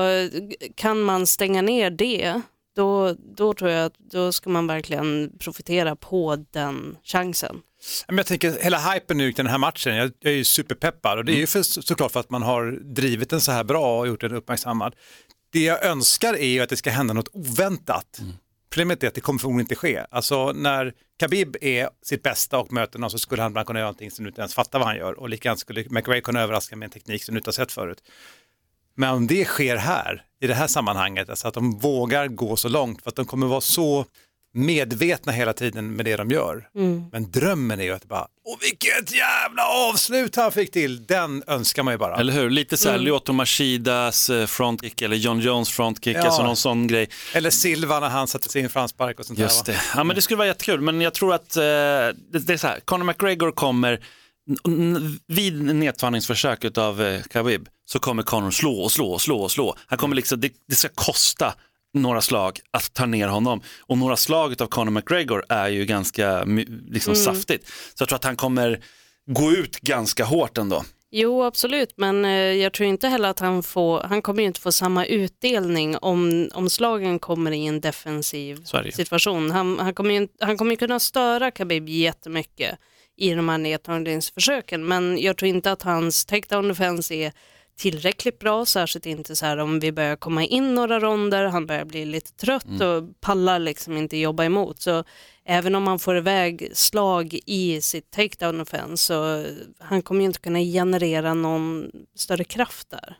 kan man stänga ner det, då, då tror jag att då ska man verkligen profitera på den chansen. Men jag tänker hela hypen nu den här matchen, jag, jag är ju superpeppad och det är ju för, såklart för att man har drivit den så här bra och gjort den uppmärksammad. Det jag önskar är ju att det ska hända något oväntat. Problemet är att det kommer förmodligen inte ske. Alltså när Khabib är sitt bästa och möter någon så skulle han kunna göra någonting som du inte ens fattar vad han gör och likadant skulle McRae kunna överraska med en teknik som du inte har sett förut. Men om det sker här, i det här sammanhanget, alltså att de vågar gå så långt för att de kommer vara så medvetna hela tiden med det de gör. Mm. Men drömmen är ju att bara, åh vilket jävla avslut han fick till, den önskar man ju bara. Eller hur? Lite så här Mm. Lyoto Mashidas eh, frontkick eller John Jones frontkick, Ja. alltså någon sån grej. Eller Silva när han satte sin framspark och sånt Just där. det. Ja, men det skulle vara jättekul, men jag tror att eh, det, det är så här, Conor McGregor kommer, vid nedtagningsförsök av eh, Khabib så kommer Conor slå och slå och slå och slå. Han kommer liksom, det, det ska kosta några slag att ta ner honom och några slag av Conor McGregor är ju ganska liksom Mm. saftigt. Så jag tror att han kommer gå ut ganska hårt ändå. Jo, absolut, men eh, jag tror inte heller att han får, han kommer ju inte få samma utdelning om, om slagen kommer i en defensiv situation. Han, han, kommer ju, han kommer ju kunna störa Khabib jättemycket i de här nedtagningsförsöken, men jag tror inte att hans takedown defense är tillräckligt bra, särskilt inte så här om vi börjar komma in några ronder, han börjar bli lite trött Mm. och pallar liksom inte jobba emot. Så även om han får iväg slag i sitt takedown offense så han kommer ju inte kunna generera någon större kraft där.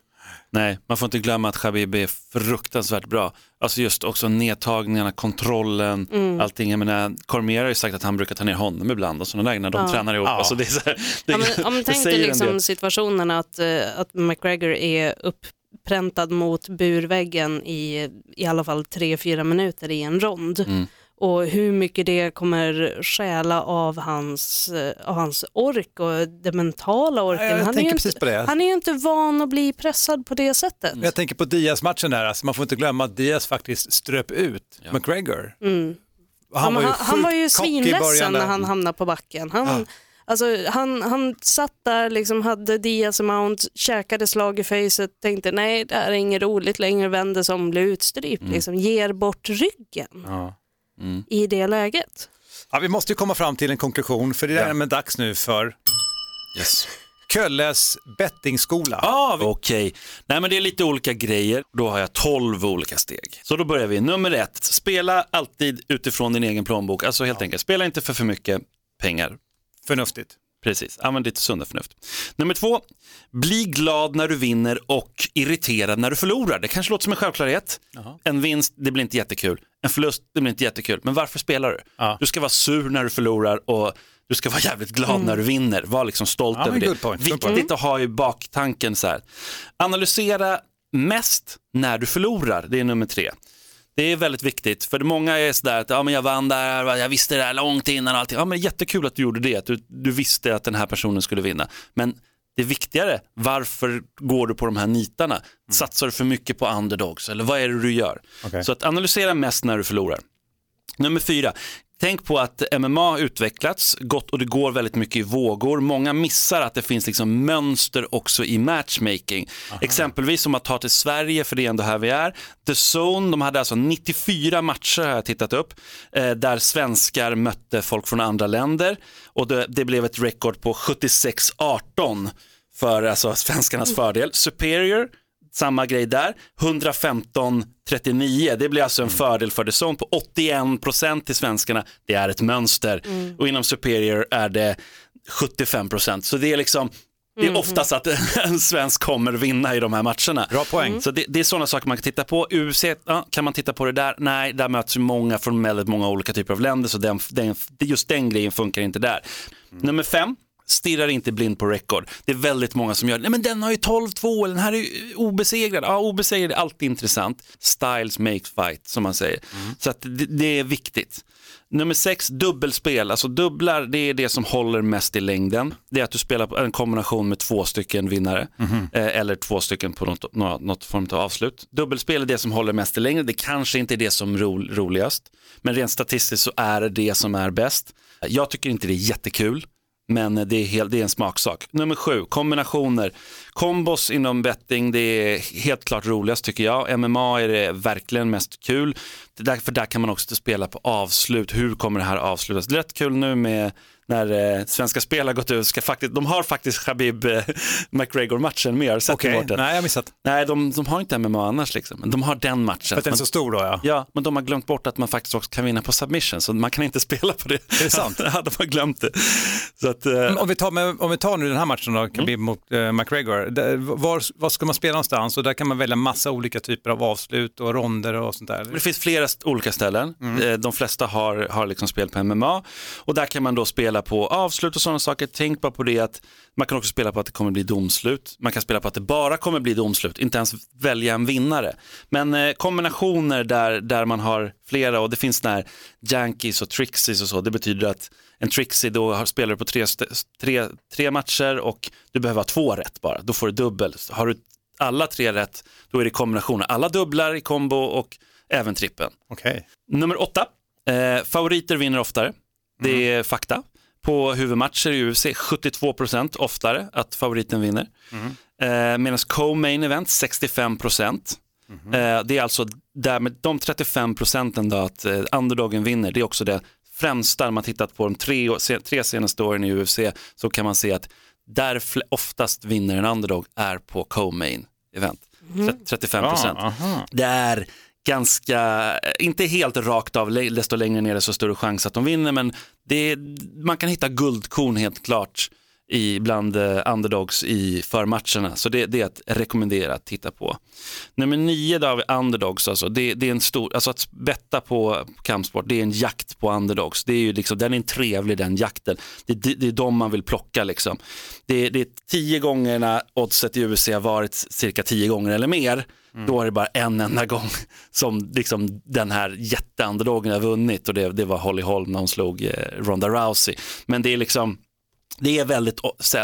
Nej, man får inte glömma att Khabib är fruktansvärt bra. Alltså just också nedtagningarna, kontrollen, Mm. allting. Jag menar, Cormier har ju sagt att han brukar ta ner honom ibland och sådana där när de Ja. tränar ihop. Ja. Alltså det är så här, det, Ja, men, om man tänker liksom situationen att, eh, att McGregor är upppräntad mot burväggen i i alla fall tre fyra minuter i en rond. Mm. Och hur mycket det kommer stjäla av hans, eh, av hans ork och den mentala orken. han, är ju inte, det. han är ju inte van att bli pressad på det sättet. Jag tänker på Diaz-matchen där, alltså man får inte glömma att Diaz faktiskt ströp ut McGregor. Mm. Och Han, han, han, sjukt var ju svinledsen när han hamnade på backen. Han, Ja. alltså, han, han satt där, liksom, hade Diaz mount, käkade slag i facet, tänkte nej det här är inget roligt längre, vände sig om, blev utstrypt, Mm. liksom, ger bort ryggen Ja. I det läget. Ja, vi måste ju komma fram till en konklusion, för det är ja. dags nu för Yes. Kölles bettingskola. Ah, Okej, nej men det är lite olika grejer. Då har jag 12 olika steg. Så då börjar vi. Nummer ett, spela alltid utifrån din egen plånbok. Alltså helt enkelt, spela inte för för mycket pengar. Förnuftigt. Precis, använd ditt sunda förnuft. Nummer två, bli glad när du vinner och irriterad när du förlorar. Det kanske låter som en självklarhet. En vinst, det blir inte jättekul. En förlust, det blir inte jättekul. Men varför spelar du? Du ska vara sur när du förlorar och du ska vara jävligt glad Mm. när du vinner. Var liksom stolt Ja, över det. point, Viktigt att ha i baktanken så här. Analysera mest när du förlorar, det är nummer tre. Det är väldigt viktigt, för många är sådär att ja, men jag vann där, jag visste det här långt innan och allting. Ja, men jättekul att du gjorde det, att du, du visste att den här personen skulle vinna. Men det är viktigare, varför går du på de här nitarna? Satsar du för mycket på underdogs eller vad är det du gör? Okej. Så att analysera mest när du förlorar. Nummer fyra, tänk på att MMA har utvecklats gott och det går väldigt mycket i vågor. Många missar att det finns liksom mönster också i matchmaking. Exempelvis om att ta till Sverige, för det är ändå här vi är. The Zone, de hade alltså 94 matcher har jag tittat upp, eh, där svenskar mötte folk från andra länder och det, det blev ett rekord på 76-18 för alltså svenskarnas fördel. Superior, samma grej där. 115-39, det blir alltså en fördel för Zone på 81% till svenskarna. Det är ett mönster. Och inom Superior är det 75%. Så det är liksom det är Mhm. oftast att (laughs) en svensk kommer vinna i de här matcherna. Bra poäng. Så det, det är sådana saker man kan titta på. UFC, ja, kan man titta på det där? Nej, där möts många från väldigt många olika typer av länder, så den, den, just den grejen funkar inte där. Nummer fem, Stirrar inte blind på record. Det är väldigt många som gör, nej men den har ju 12-2, eller den här är ju obesegrad. Ja, obesegrad är alltid intressant. Styles makes fight, som man säger. Så att det, det är viktigt. Nummer sex, dubbelspel. Alltså dubblar, det är det som håller mest i längden. Det är att du spelar en kombination med två stycken vinnare eh, eller två stycken på något, något, något form av avslut. Dubbelspel är det som håller mest i längden. Det kanske inte är det som är ro, roligast, men rent statistiskt så är det det som är bäst. Jag tycker inte det är jättekul. Men det är, helt, det är en smaksak. Nummer sju, kombinationer. Kombos inom betting, det är helt klart roligast tycker jag. MMA är det verkligen mest kul. Det där, för där kan man också spela på avslut. Hur kommer det här avslutas? Det är rätt kul nu med när eh, Svenska Spel har gått ut. Ska faktiskt, de har faktiskt Khabib eh, (laughs) McGregor-matchen med. Har du sett Okej, den, nej jag har missat. Nej, de, de har inte MMA annars liksom. Men de har den matchen. För att den är så stor då ja. Ja, men de har glömt bort att man faktiskt också kan vinna på submission, så man kan inte (laughs) spela på det. Är det sant? (laughs) ja, de har glömt det. Så att, eh, Om vi, tar med, om vi tar nu den här matchen då, Khabib mot eh, McGregor, där, var, var ska man spela någonstans? Och där kan man välja massa olika typer av avslut och ronder och sånt där. Det finns flera olika ställen. Eh, De flesta har, har liksom spel på MMA och där kan man då spela på avslut och sådana saker. Tänk bara på det att man kan också spela på att det kommer bli domslut. Man kan spela på att det bara kommer bli domslut, inte ens välja en vinnare. Men eh, kombinationer där, där man har flera och det finns såna här Yankees och Trixies och så. Det betyder att en Trixie då spelar du på tre, tre, tre matcher och du behöver ha två rätt bara. Då får du dubbel. Har du alla tre rätt, då är det kombinationer. Alla dubblar i kombo och även trippen. Okej. Nummer åtta, eh, favoriter vinner oftare. Det är fakta. På huvudmatcher i UFC 72% oftare att favoriten vinner. Eh, Medan co-main event 65%. Eh, det är alltså därmed de 35 procenten då att eh, underdogen vinner. Det är också det främsta när man tittat på de tre, tre senaste åren i UFC så kan man se att där oftast vinner en underdog är på co-main event. Tre- 35 procent. Ah. Det är ganska, inte helt rakt av, desto längre ner desto större chans att de vinner, men det man kan hitta guldkorn helt klart i, bland eh, underdogs i förmatcherna. Så det, det är att rekommendera att titta på. Nummer nio då har vi underdogs, alltså. det, det är en stor, alltså att betta på kampsport, det är en jakt på underdogs. Det är ju liksom, den är trevlig den jakten. Det, det, det är de man vill plocka liksom. Det, det är tio gångerna oddset i UFC har varit cirka tio gånger eller mer. Då är det bara en enda gång (laughs) som liksom den här jätteunderdogen har vunnit och det, det var Holly Holm när hon slog eh, Ronda Rousey. Men det är liksom det är väldigt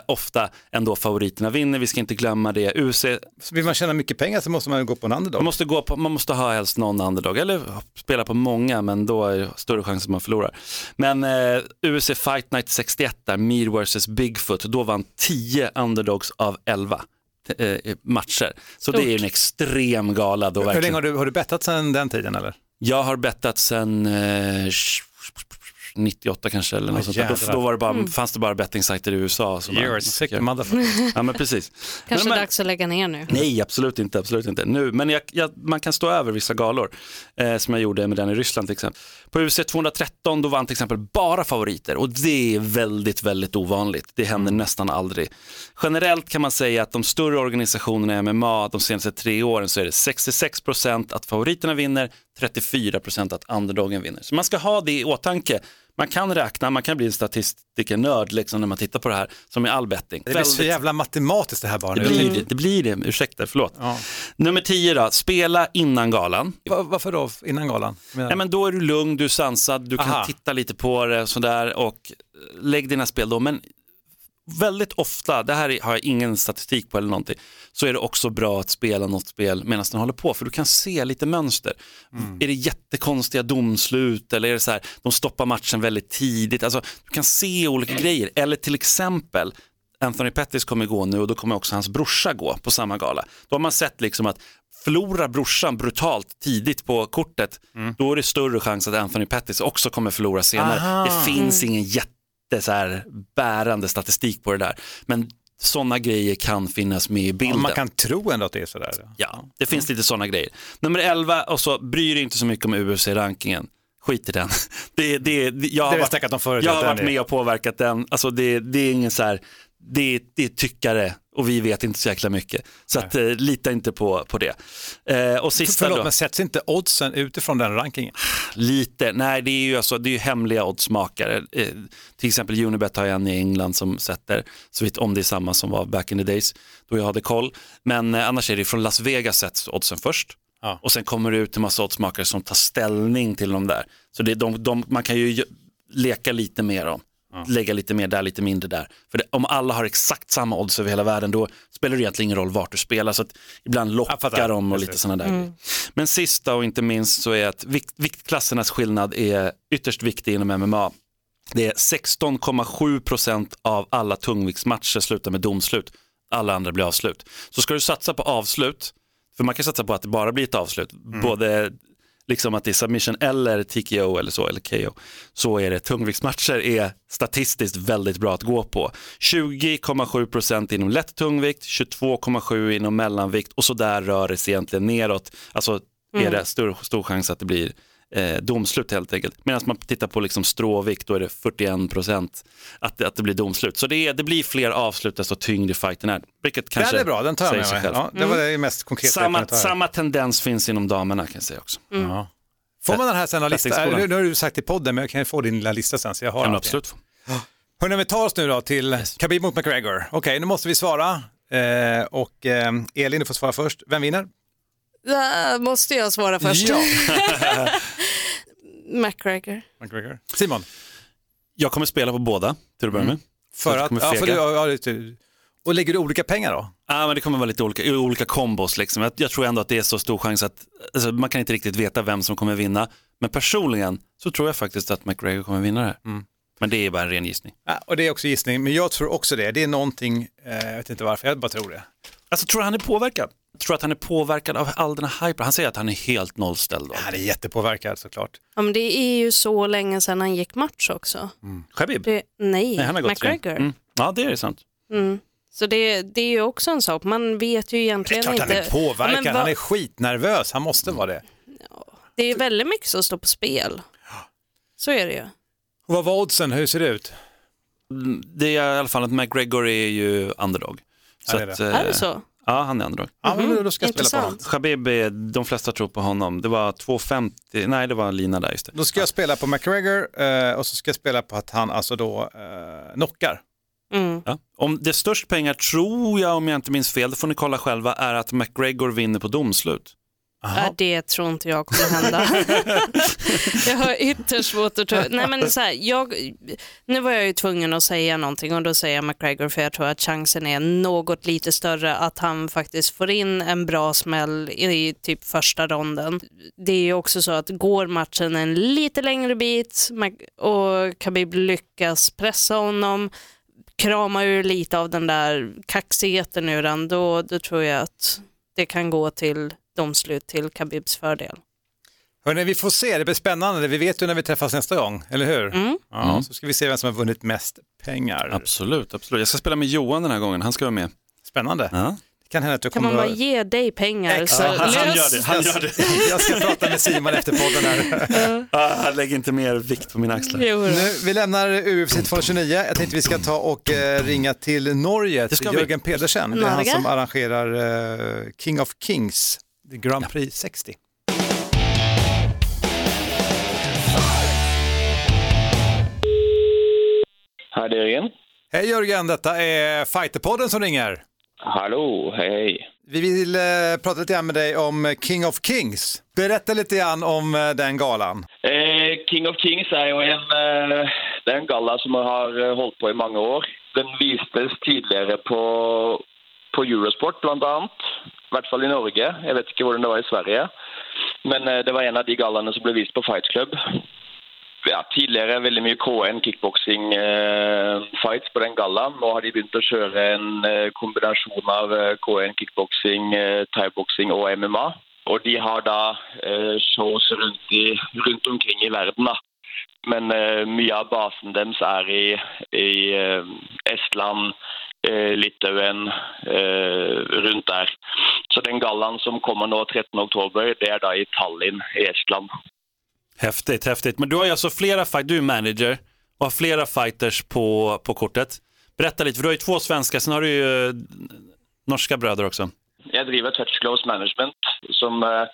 ofta ändå favoriterna vinner, vi ska inte glömma det. UFC, Så vill man tjäna mycket pengar så måste man gå på en underdog. man måste, gå på, man måste ha helst någon underdog, eller spela på många, men då är det större chans att man förlorar. Men eh, UFC Fight Night 61, där Mir vs Bigfoot, då vann 10 underdogs av 11 eh, matcher. Så det är en extrem gala. Då Hur verkligen. länge har du, har du bettat sedan den tiden eller? Jag har bettat sedan eh, 98 kanske eller något sånt. Då, då var det bara, Mm. fanns det bara bettingsajter i USA. som You're man- a sick motherfucker. (laughs) Ja men precis. Kanske men, dags att lägga ner nu. Nej, absolut inte. Absolut inte. Nu, men jag, jag, man kan stå över vissa galor, eh, som jag gjorde med den i Ryssland till exempel. På UFC 213 då vann till exempel bara favoriter och det är väldigt, väldigt ovanligt. Det händer nästan aldrig. Generellt kan man säga att de större organisationerna i MMA de senaste tre åren så är det 66% att favoriterna vinner, 34% att underdogen vinner. Så man ska ha det i åtanke. Man kan räkna, man kan bli en statistikernörd liksom när man tittar på det här, som i all betting. Det blir så jävla matematiskt det här bara Det nu. blir det, det blir det, ursäkta, förlåt. Ja. Nummer 10 då, spela innan galan. Va- Varför då innan galan? Men- Ja, men då är du lugn, du är sansad, du kan Aha. titta lite på det sådär och eh, lägg dina spel då. Men väldigt ofta, det här är- har jag ingen statistik på eller någonting, så är det också bra att spela något spel medan den håller på för du kan se lite mönster. Är det jättekonstiga domslut eller är det så här, de stoppar matchen väldigt tidigt? Alltså, du kan se olika grejer. Eller till exempel, Anthony Pettis kommer gå nu och då kommer också hans brorsa gå på samma gala. Då har man sett liksom att förlorar brorsan brutalt tidigt på kortet, då är det större chans att Anthony Pettis också kommer förlora senare. Aha. Det finns ingen jätte så här, bärande statistik på det där. Men sådana grejer kan finnas med i bilden. man kan tro ändå att det är sådär. Ja, det finns lite sådana grejer. Nummer 11, och så bry dig inte så mycket om UFC-rankingen. Skit i den. Det, (laughs) det, det, jag Det har vi varit, jag har varit med och påverkat den. Alltså det, det är ingen så här, det är, det är tyckare och vi vet inte så jäkla mycket. Så att, eh, lita inte på, på det. Eh, och sista Förlåt, då, men sätts inte oddsen utifrån den rankingen? lite, nej det är ju alltså, det är ju hemliga oddsmakare. Eh, till exempel Unibet har jag en i England som sätter, så vitt om det är samma som var back in the days, då jag hade koll. Men eh, annars är det från Las Vegas sätts oddsen först. Ja. Och sen kommer det ut en massa oddsmakare som tar ställning till de där. Så det, de, de, man kan ju leka lite mer Lägga lite mer där, lite mindre där. För det, om alla har exakt samma odds över hela världen då spelar det egentligen ingen roll vart du spelar. Så att ibland lockar de och lite sådana där grejer. Men sista och inte minst så är att vikt, viktklassernas skillnad är ytterst viktig inom MMA. Det är 16,7 procent av alla tungviktsmatcher slutar med domslut. Alla andra blir avslut. Så ska du satsa på avslut, för man kan satsa på att det bara blir ett avslut, både liksom att det är submission eller TKO eller så, eller KO, så är det tungviktsmatcher är statistiskt väldigt bra att gå på. 20,7 procent inom lätt tungvikt, 22,7 inom mellanvikt och så där rör det sig egentligen neråt. Alltså är det stor, stor chans att det blir eh, domslut helt enkelt. Medan man tittar på liksom stråvikt då är det 41 procent att, att det blir domslut. Så det, är, det blir fler avslut desto tyngre fighten är. Vilket kanske Den är bra, den tar jag med mig. Ja, det var det mest konkreta Samma, samma tendens finns inom damerna kan jag säga också. Ja. Får man den här sen, lista? Bettingskolan. Nu, nu har du sagt i podden, men jag kan ju få din lilla lista sen så jag har Kan absolut få. Hörrni, vi tar oss nu då till Khabib mot McGregor. Okej, nu måste vi svara. Eh, och eh, Elin, du får svara först. Vem vinner? Där måste jag svara först. Ja, (laughs) (laughs) McGregor. McGregor. Simon, Jag kommer spela på båda till att börja med. Så för att... Ja, för du, ja, det- och lägger du olika pengar då? Ja, men det kommer vara lite olika, olika kombos. Liksom. Jag, jag tror ändå att det är så stor chans att alltså, man kan inte riktigt veta vem som kommer vinna. Men personligen så tror jag faktiskt att McGregor kommer vinna det här. Mm. Men det är bara en ren gissning. Ja, och det är också gissning, men jag tror också det. Det är någonting, eh, jag vet inte varför, jag bara tror det. Alltså tror du han är påverkad? Jag tror att han är påverkad av all den här hypen. Han säger att han är helt nollställd. Då. Han är jättepåverkad såklart. Ja, men det är ju så länge sedan han gick match också. Khabib? Det, nej, Nej, han har gått. McGregor. Mm. Ja, det är sant. Mm. Så det, det är ju också en sak, man vet ju Det är egentligen klart inte. han är påverkad, Ja, men han är skitnervös, han måste vara det. Det är väldigt mycket som står på spel. Så är det ju. Och vad var oddsen, hur ser det ut? Mm, Det är i alla fall att McGregor är ju underdog. Så Ja, det är att, det. eh, Är det så? Ja, han är underdog. Ja, men då ska jag spela på honom. Khabib, är, de flesta tror på honom. Det var 2,50, nej det var Lina där just det. Då ska jag spela på McGregor eh, och så ska jag spela på att han alltså då eh, knockar. Mm. Ja. Om det är störst pengar tror jag, om jag inte minns fel, det får ni kolla själva, är att McGregor vinner på domslut. Ja, det tror inte jag kommer hända. (laughs) jag har ytterst svårt att tro. Nej, men så här, jag, nu var jag ju tvungen att säga någonting och då säger jag McGregor för jag tror att chansen är något lite större att han faktiskt får in en bra smäll i typ första ronden. Det är ju också så att går matchen en lite längre bit och Khabib lyckas pressa honom krama ur lite av den där kaxigheten ur den, då, då tror jag att det kan gå till domslut till Khabibs fördel. Hörrni, vi får se, det blir spännande. Vi vet ju när vi träffas nästa gång, eller hur? Mm. Ja, Så ska vi se vem som har vunnit mest pengar. Absolut, absolut. Jag ska spela med Johan den här gången, han ska vara med. Spännande. Ja. Kan hända att du Kan man bara ge dig pengar så Exakt. han, han lös- gör det, han gör det. (laughs) Jag ska prata med Simon efter podden här. Ah, han lägger inte mer vikt på mina axlar. Nu, vi lämnar UFC 229. Jag tänkte vi ska ta och eh, ringa till Norge, till vi. Jörgen Pedersen. Det är han som arrangerar eh, King of Kings, Grand Prix 60. Här är Jörgen. Hej Jörgen, detta är Fighterpodden som ringer. Hallå, hej. Vi vill eh, prata lite grann med dig om King of Kings. Berätta lite grann om eh, den galan. Eh, King of Kings är ju en, eh, det en galla som har eh, hållit på i många år. Den visades tidigare på, på Eurosport bland annat. I hvert fall i Norge. Jag vet inte hur det var i Sverige. Men eh, det var en av de gallaene som ble vist på Fight Club. Ja, tidigare väldigt mycket KN, kickboxing eh, fights på den gallaen. Nu har de börjat å köra en eh, kombinasjon kombination av eh, KN, kickboksing, eh, thaiboksing og och MMA. Och de har då eh, shows runt, i, rundt omkring i världen. Da. Men eh, mycket av basen deres är i, i eh, Estland, eh, Litauen, eh, runt där. Så den gallan som kommer nu 13 oktober, det är då i Tallinn i Estland. Häftigt, häftigt. Men du har ju alltså flera du är manager och har flera fighters på, på kortet. Berätta lite, för du har ju två svenskar, sen har du ju eh, norska bröder också. Jeg driver Touch Gloves Management, som, eh,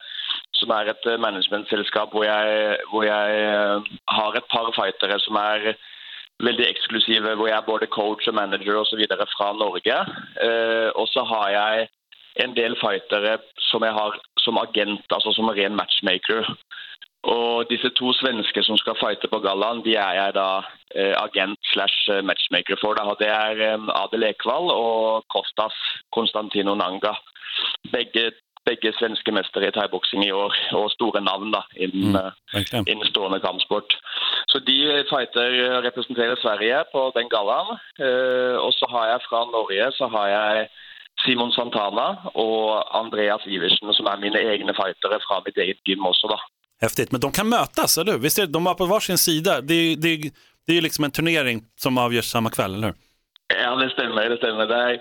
som er et eh, managementselskap jeg, hvor jeg eh, har et par fightere som er veldig eksklusive, hvor jeg er både coach og manager osv. fra Norge. Eh, og så har jeg en del fightere som jeg har som agent, altså som ren matchmaker. Og disse to svensker som skal fighte på gallaen, de er jeg da eh, agent slash eh, matchmaker for. Da. Det er eh, Adel Ekvall og Kostas Konstantino Nanga. Begge, begge svenske mestere i thaiboksing i år, og store navn da, innen, eh, innen stående kampsport. Så de fighter representerer Sverige på den gallaen. Eh, og så har jeg fra Norge så har jeg Simon Santana og Andreas Iversen, som er mine egne fightere fra mitt eget gym også. da. Häftigt, men de kan mötas, eller hur? Visst är det, de var på varsin sida. Det är, det, är, det är ju liksom en turnering som avgörs samma kväll, eller hur? Ja, det stemmer. det stemmer. Det er,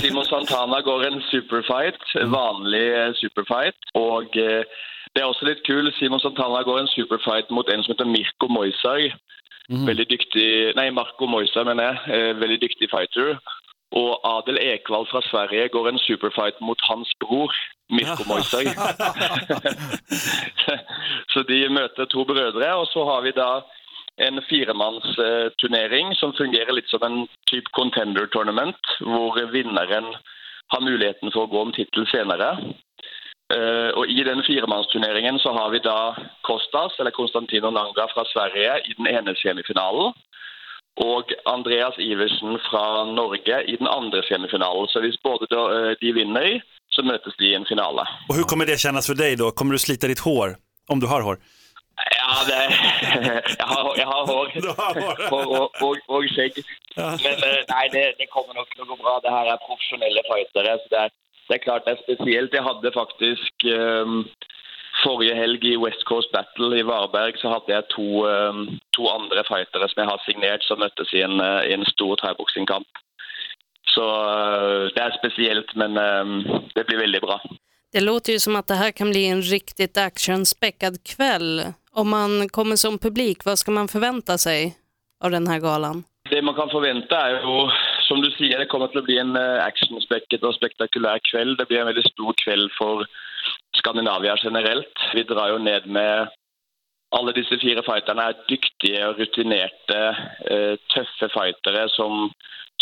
Simon Santana går en superfight, vanlig eh, superfight. Og eh, det er også litt kul. Simon Santana går en superfight mot en som heter Mirko Moisai. Veldig dyktig Nei, Marco Moisai, mener jeg. Eh, veldig dyktig fighter. Og Adel Ekvall fra Sverige går en superfight mot hans bror, Mirko Moisai. (laughs) så de møter to brødre, og så har vi da en firemannsturnering som fungerer litt som en type contender tournament, hvor vinneren har muligheten for å gå om tittel senere. Eh, og I den firemannsturneringen så har vi da Kostas, eller Konstantino Nanga fra Sverige, i den ene semifinalen. Og Andreas Iversen fra Norge i den andre semifinalen. Så hvis både eh, de vinner, så møtes de i en finale. Och hur kommer det kännas för dig då? Kommer du slita ditt hår? Om du har hår? Ja, det, (laughs) jeg, har, jeg har hår, hår og, og, og skjegg. Men eh, nei, det, det kommer til å gå bra. Det her er profesjonelle fightere. Så det, er, det er klart det er spesielt. Jeg hadde faktisk um, Forrige helg i West Coast Battle i Varberg så hadde jeg to, um, to andre fightere som jeg har signert, som møttes i en, eh, i en stor thaiboksingkamp. Så eh, det er spesielt, men um, det blir veldig bra. Det låter ju som att det här kan bli en riktigt actionspäckad kväll. Om man kommer som publik, vad ska man förvänta sig av den här galan? Det man kan forvente er jo, som du sier, det kommer å bli en eh, actionspekket og spektakulær kveld. Det blir en veldig stor kveld for Skandinavia generelt. Vi drar jo ned med alle disse fire fighterne er dyktige og rutinerte, eh, tøffe fightere som,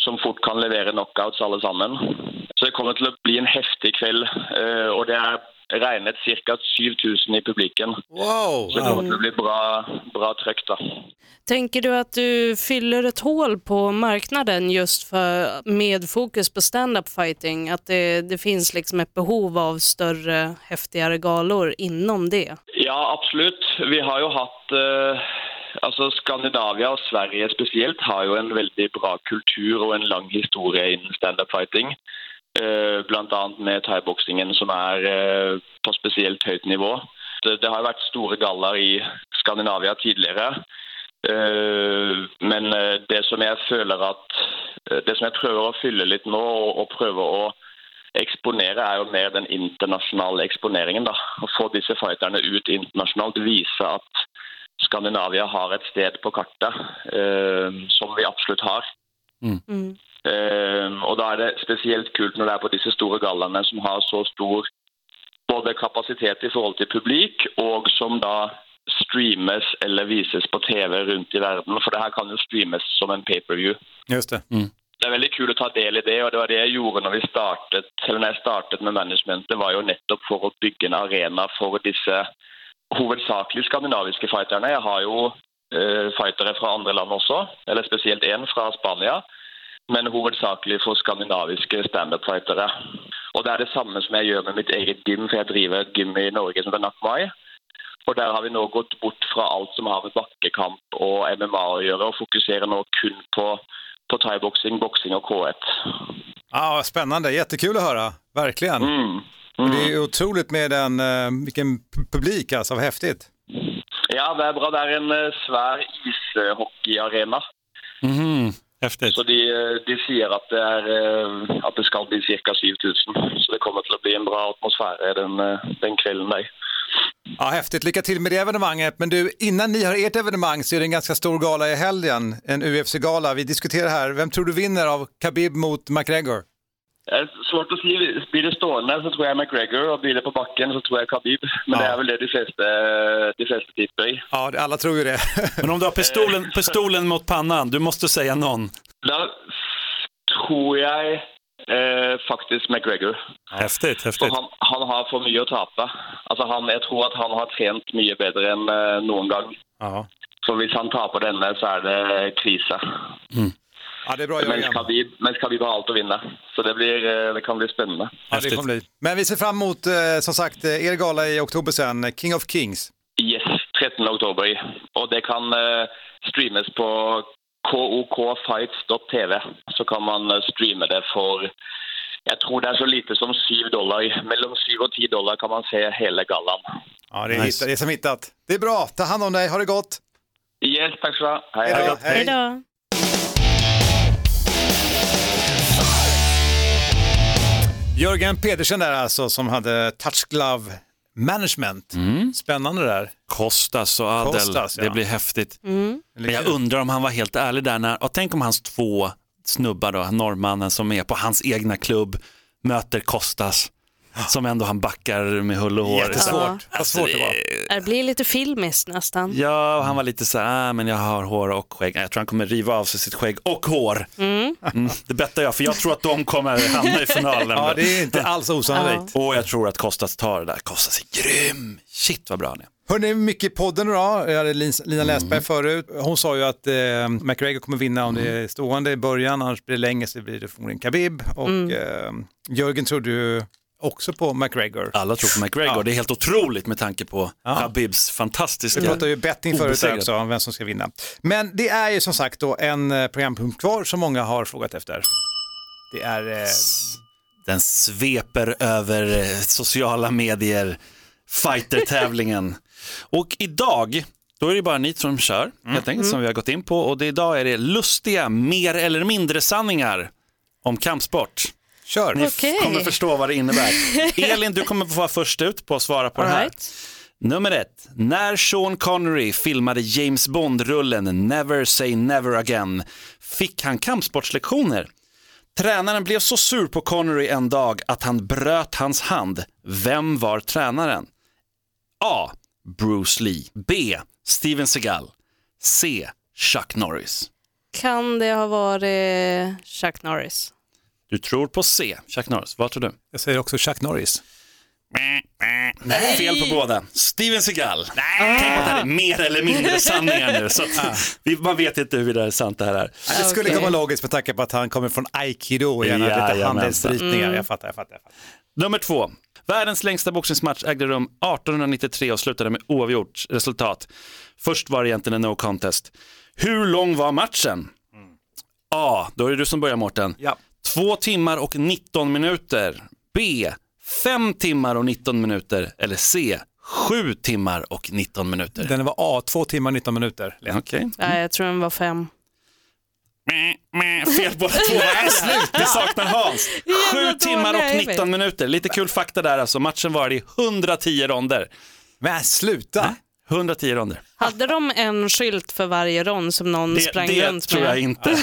som fort kan levere knockouts alle sammen. Så det kommer til å bli en heftig kveld, eh, og det er regnet ca. 7000 i publikum. Wow! Så det kommer å bli bra, bra trøkk, da. Tänker du att du fyller ett hål på marknaden just för, med fokus på stand-up fighting? Att det, det finns liksom ett behov av större, häftigare galor inom det? Ja, absolutt. Vi har jo hatt eh, Altså Skandinavia og Sverige spesielt har jo en veldig bra kultur og en lang historie innen standup fighting. Eh, blant annet med thaiboksingen, som er eh, på spesielt høyt nivå. Det, det har jo vært store gallaer i Skandinavia tidligere. Eh, men det som jeg føler at eh, Det som jeg prøver å fylle litt nå, og, og prøver å eksponere, er jo mer den internasjonale eksponeringen. da. Å få disse fighterne ut internasjonalt. Vise at Skandinavia har et sted på kartet, eh, som vi absolutt har. Eh, og da er det spesielt kult når det er på disse store gallaene som har så stor både kapasitet i forhold til publik, og som da streames eller vises på TV rundt i verden. For det her kan jo streames som en pay-per-view. Just det. Det er veldig kult å ta del i det, og det var det jeg gjorde når vi startet, eller når jeg startet med management. Det var jo nettopp for å bygge en arena for disse hovedsakelig skandinaviske fighterne. Jeg har jo eh, fightere fra andre land også, eller spesielt én fra Spania. Men hovedsakelig for skandinaviske standup-fightere. Og det er det samme som jeg gjør med mitt eget gym, for jeg driver et gym i Norge som heter Nakmai. Og der har vi nå gått bort fra alt som har med bakkekamp og MMA å gjøre, og fokuserer nå kun på, på thaiboksing, boksing og K1. Ja, spännande, jättekul att höra, verkligen. Och det är ju otroligt med den, eh, vilken pu- publik alltså, vad häftigt. Ja, det er bra. Det er en eh, svær ishockeyarena. Mhm, häftigt. Så de, de sier at det, er, eh, at det skal bli ca. 7000. Så det kommer til å bli en bra atmosfære den, eh, den kvelden der. Ja, häftigt, lycka till med det evenemanget. Men du, innan ni har ert evenemang så är det en ganska stor gala i helgen, en UFC-gala. Vi diskuterar här, vem tror du vinner av Khabib mot McGregor? Det är svårt att säga. Blir det stående så tror jag McGregor och blir det på backen så tror jag Khabib. Men det är väl det de flesta, de flesta tippar i. Ja, alla tror ju det. (laughs) Men om du har pistolen, pistolen mot pannan, du måste säga någon. Då tror jag eh, faktiskt McGregor. Häftigt, häftigt. han, han har för mycket att tapa. Alltså han, jag tror att han har tränat mycket bättre än eh, någon gång. Ja. Så om han tapar denna så är det krisa. Ja, det är bra Men Jörgen. Khabib, men Khabib har allt att vinna. Så det, blir, eh, det kan bli spännande. Ja, det kommer bli. Men vi ser fram emot, eh, som sagt, eh, er gala i oktober sen, King of Kings. Yes, 13 oktober. Och det kan streamas på kokfights.tv. Så kan man streama det för, jag tror det är så lite som 7 dollar. Mellan 7 och 10 dollar kan man se hela galan. Ja, det är, Nice. hitta, det är som hittat. Det är bra, ta hand om dig, ha det gott. Yes, tack så mycket. Hej, Hej hej. då. Hej då. Jörgen Pedersen där alltså, som hade Touch Glove Management. Spännande där. Kostas och Adel, Kostas, ja. det blir häftigt. Mm. Men jag undrar om han var helt ärlig där. När, och tänk om hans två snubbar, då, norrmannen som är på hans egna klubb, möter Kostas. Som ändå han backar med hull och hår. Jättesvårt. Ja. Vad svårt det var. Det blir lite filmiskt nästan. Ja, och han var lite så här, ah, men jag har hår och skägg. Jag tror han kommer riva av sig sitt skägg och hår. Mm, det bettar jag, för jag tror att de kommer hamna i finalen. Ja, det är inte alls osannolikt. Och jag tror att Kostas tar det där. Kostas är grym. Shit vad bra han är. Hörni, mycket i podden idag. Jag hade Lin- Lina Mm. Läsberg förut. Hon sa ju att eh, McGregor kommer vinna om det är stående i början, annars blir det länge så blir det förmodligen Khabib. Och eh, Jörgen trodde ju också på McGregor. Alla tror på McGregor. Ja. Det är helt otroligt med tanke på Ja. Habibs fantastiska... Vi pratade ju betting förut också om vem som ska vinna. Men det är ju som sagt då en eh, programpunkt kvar som många har frågat efter. Det är eh, Den sveper över eh, sociala medier, fighter-tävlingen. (laughs) och idag, då är det bara ni som kör, helt enkelt, som vi har gått in på. Och det, idag är det lustiga, mer eller mindre sanningar om kampsport. Kör! Ni Okej. kommer förstå vad det innebär. (laughs) Elin, du kommer få vara först ut på att svara på All det här. right. Nummer ett. När Sean Connery filmade James Bond-rullen Never Say Never Again fick han kampsportslektioner. Tränaren blev så sur på Connery en dag att han bröt hans hand. Vem var tränaren? A. Bruce Lee. B. Steven Seagal. C. Chuck Norris. Kan det ha varit Chuck Norris? Du tror på C. Chuck Norris. Vad tror du? Jag säger också Chuck Norris. Nej, fel på båda. Steven Seagal. Nej. Tänk på att det här är mer eller mindre sanningar nu. Så att man vet inte hur det är sant det här är. Ja, Det skulle Okej. komma logiskt med tanke på att han kommer från aikido och gärna lite Jajamensan. handledsritningar. Jag fattar, jag fattar. Jag fattar. Nummer två. Världens längsta boxningsmatch ägde rum 1893 och slutade med oavgjort resultat. Först var det egentligen en no contest. Hur lång var matchen? A. Då är det du som börjar Mårten. Ja. Två timmar och 19 minuter. B. Fem timmar och 19 minuter. Eller C. Sju timmar och 19 minuter. Den var A, 2 timmar 19 minuter. Okej. Nej, jag tror den var fem. Fel båda två. Nej, slut. Vi saknar Hans. Sju timmar dåliga är och vi. 19 minuter. Lite kul fakta där alltså. Matchen varade i 110 ronder. Men sluta! 110 ronder. Hade de en skylt för varje rond som någon Det, sprang det runt tror med? jag inte. (laughs)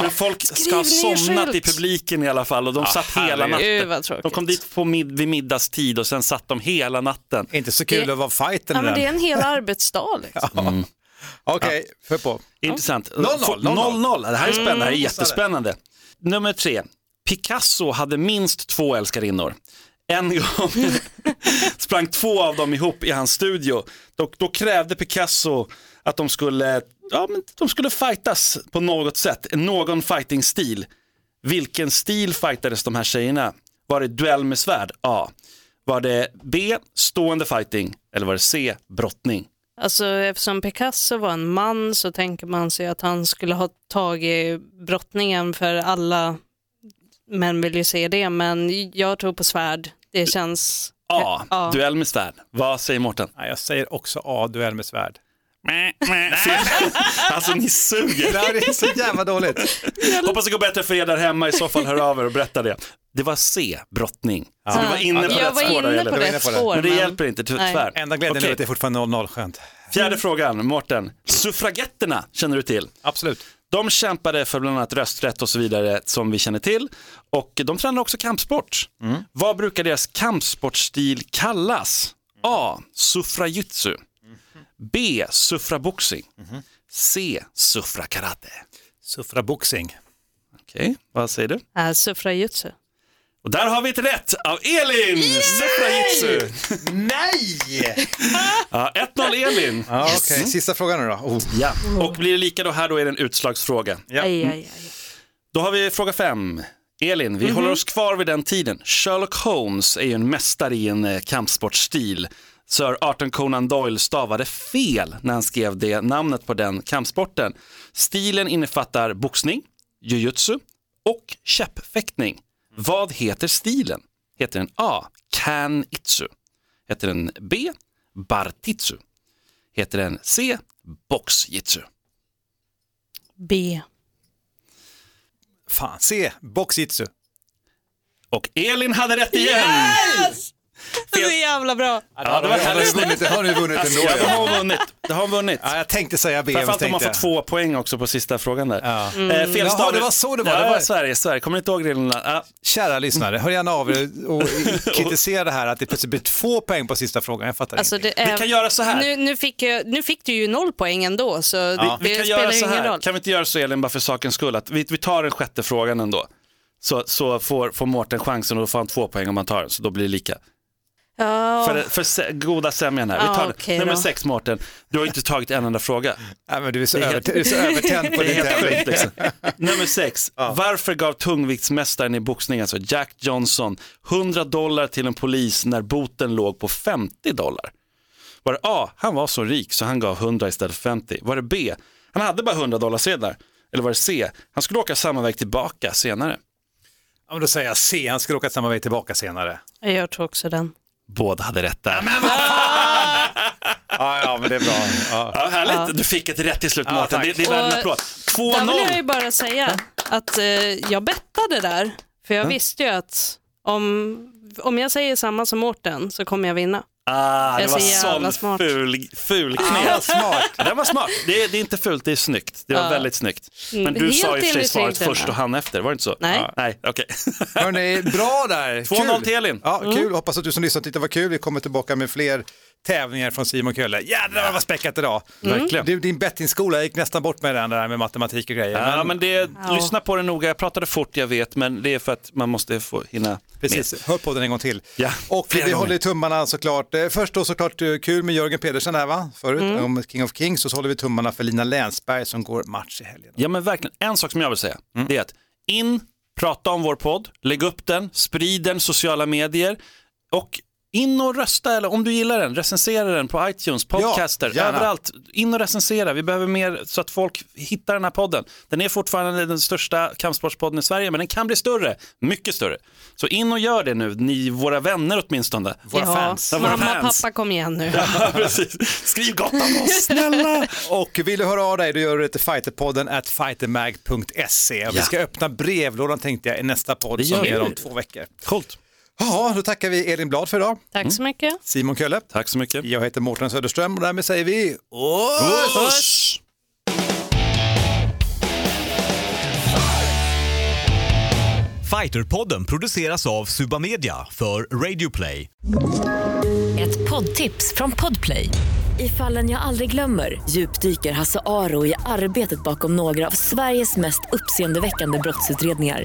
Men folk ska ha somnat i skylt. publiken i alla fall och de satt hela natten. De kom dit på mid, vid middagstid och sen satt de hela natten. Inte så kul Det- att vara fighter Ja, i men det är en hel arbetsdag. Liksom. (laughs) Okej, för på. Intressant. 0-0, 0-0. Det här är spännande, det här är Mm. jättespännande. Nummer tre. Picasso hade minst två älskarinnor. En gång (laughs) sprang två av dem ihop i hans studio. Då, då krävde Picasso att de skulle, ja, men de skulle fightas på något sätt, någon fighting-stil. Vilken stil fightades de här tjejerna? Var det duell med svärd? A. Var det B, stående fighting? Eller var det C, brottning? Alltså, eftersom Picasso var en man så tänker man sig att han skulle ha tagit brottningen för alla män vill ju se det, men jag tror på svärd. Det känns... A, Ja. duell med svärd. Vad säger Mårten? Nej, jag säger också A, duell med svärd. Alltså ni suger. Det är så jävla dåligt. Hoppas det går bättre för er där hemma. I så fall hör av er och berätta det. Det var C, brottning. Så du var inne på Jag rätt spår där, på var rätt inne på det. spår. Men det hjälper inte, tyvärr. Enda glädjen Okej. är att det är fortfarande 0-0, skönt. Fjärde frågan, Mårten. Suffragetterna känner du till. Absolut. De kämpade för bland annat rösträtt och så vidare som vi känner till. Och de tränade också kampsport. Vad brukar deras kampsportstil kallas? A. Suffrajutsu. B. Suffraboxing. C. Suffrakarate. Suffraboxing. Okej, vad säger du? Äh, Suffrajutsu. Och där har vi ett rätt av Elin! Suffrajutsu. Nej! Ja, 1-0 Elin. Ja, okej. Sista frågan nu då. Oh. Ja. Och blir det lika då här då är det en utslagsfråga. Ja. Aj, aj, aj. Då har vi fråga fem. Elin, vi håller oss kvar vid den tiden. Sherlock Holmes är ju en mästare i en eh, kampsportstil. Sir Arthur Conan Doyle stavade fel när han skrev det namnet på den kampsporten. Stilen innefattar boxning, jujutsu och käppfäktning. Vad heter stilen? Heter den A. Kan-itsu? Heter den B. Bartitsu? Heter den C. Boxjitsu? B. Fan, C. Boxjitsu. Och Elin hade rätt igen! Det är så jävla bra. Ja, det var härligt. vunnit, det har ni vunnit ändå. Ja, de Ja. har vunnit. De har vunnit. Ja, jag tänkte säga B. men Framförallt har tänkte fått två poäng också på sista frågan där. Ja. Eh, fel Jaha, det var så det var. Ja, Det var- Sverige, Sverige. Kommer ni inte ihåg reglerna? Ja. Kära lyssnare, hör gärna av er och (laughs) kritisera det här att det plötsligt blir två poäng på sista frågan. Jag fattar Alltså, inte. det är... Vi kan göra så här. Nu, nu, fick nu fick du ju noll poäng ändå, så det, Vi det kan spelar göra så ingen här. roll. Kan vi inte göra så Elin, bara för sakens skull, att vi, vi tar den sjätte frågan ändå. Så, så får, får Mårten chansen och då får han två poäng om han tar den, så då blir det lika. Ja, För, för se, goda sämjan här. Vi tar okej nummer då. sex Mårten, du har inte tagit en enda fråga. Nej, men du är så, över, helt- du är så övertänd på din tävling. liksom. (laughs) Nummer sex. Varför gav tungviktsmästaren i boxning, alltså Jack Johnson, 100 dollar till en polis när boten låg på 50 dollar? Var det A. Han var så rik så han gav 100 istället för 50. Var det B. Han hade bara 100 dollar sedlar. Eller var det C. Han skulle åka samma väg tillbaka senare. Ja, men då säger jag C, han ska åka samma väg tillbaka senare. jag tror också den. Båda hade rätt där. (laughs) Ja, ja men det är bra. Ja. Ja, härligt, du fick ett rätt till slut Ja, Mårten. tack. det, det är värd en applåd. Där vill jag 2-0. ju bara säga att eh, jag bettade där, för jag visste ju att om, om jag säger samma som Mårten så kommer jag vinna. Ah, det var sån smart. ful, ful knep. smart. Det var smart. Det är, det är inte fult, det är snyggt. Det var Ja. väldigt snyggt. Mm, Men du helt sa i och för sig svaret först och han efter, var det inte så? Nej. Ja, nej, okej. (laughs) Hörni, bra där. 2-0 Kul. till Elin. Ja, kul. Hoppas att du som lyssnat tyckte det var kul. Vi kommer tillbaka med fler tävlingar från Simon Kölle. Jädrar vad späckat idag. Verkligen. Du, din bettingskola jag gick nästan bort med den där med matematik och grejer. Ja, men det, Ja. lyssna på det noga. Jag pratade fort, jag vet, men det är för att man måste få hinna Precis, hör på den en gång till. Ja, och vi gånger. håller tummarna såklart. Eh, Först då såklart eh, kul med Jörgen Pedersen där va, förut, Mm. om King of Kings. Och så håller vi tummarna för Lina Länsberg som går match i helgen. Ja men verkligen, en sak som jag vill säga, Mm. det är att in, prata om vår podd, lägg upp den, sprid den, sociala medier och in och rösta, eller om du gillar den, recensera den på iTunes, podcaster, gärna. överallt. In och recensera, vi behöver mer så att folk hittar den här podden. Den är fortfarande den största kampsportspodden i Sverige, men den kan bli större, mycket större. Så in och gör det nu, ni våra vänner åtminstone. Våra ja, fans. Ja, våra Mamma, fans. pappa, kom igen nu. (laughs) Ja, precis. Skriv gott om oss, (laughs) snälla. Och vill du höra av dig, då gör du det till fighterpodden at fightermag.se. Vi Ja. ska öppna brevlådan tänkte jag i nästa podd Det som är om två veckor. Coolt. Ja, då tackar vi Elin Blad för idag. Tack så mycket. Simon Kölle. Tack så mycket. Jag heter Mårten Söderström och därmed säger vi Puss! Fighterpodden produceras av Suba Media för Radio Play. Ett poddtips från Podplay. I fallen jag aldrig glömmer djupdyker Hasse Aro i arbetet bakom några av Sveriges mest uppseendeväckande brottsutredningar.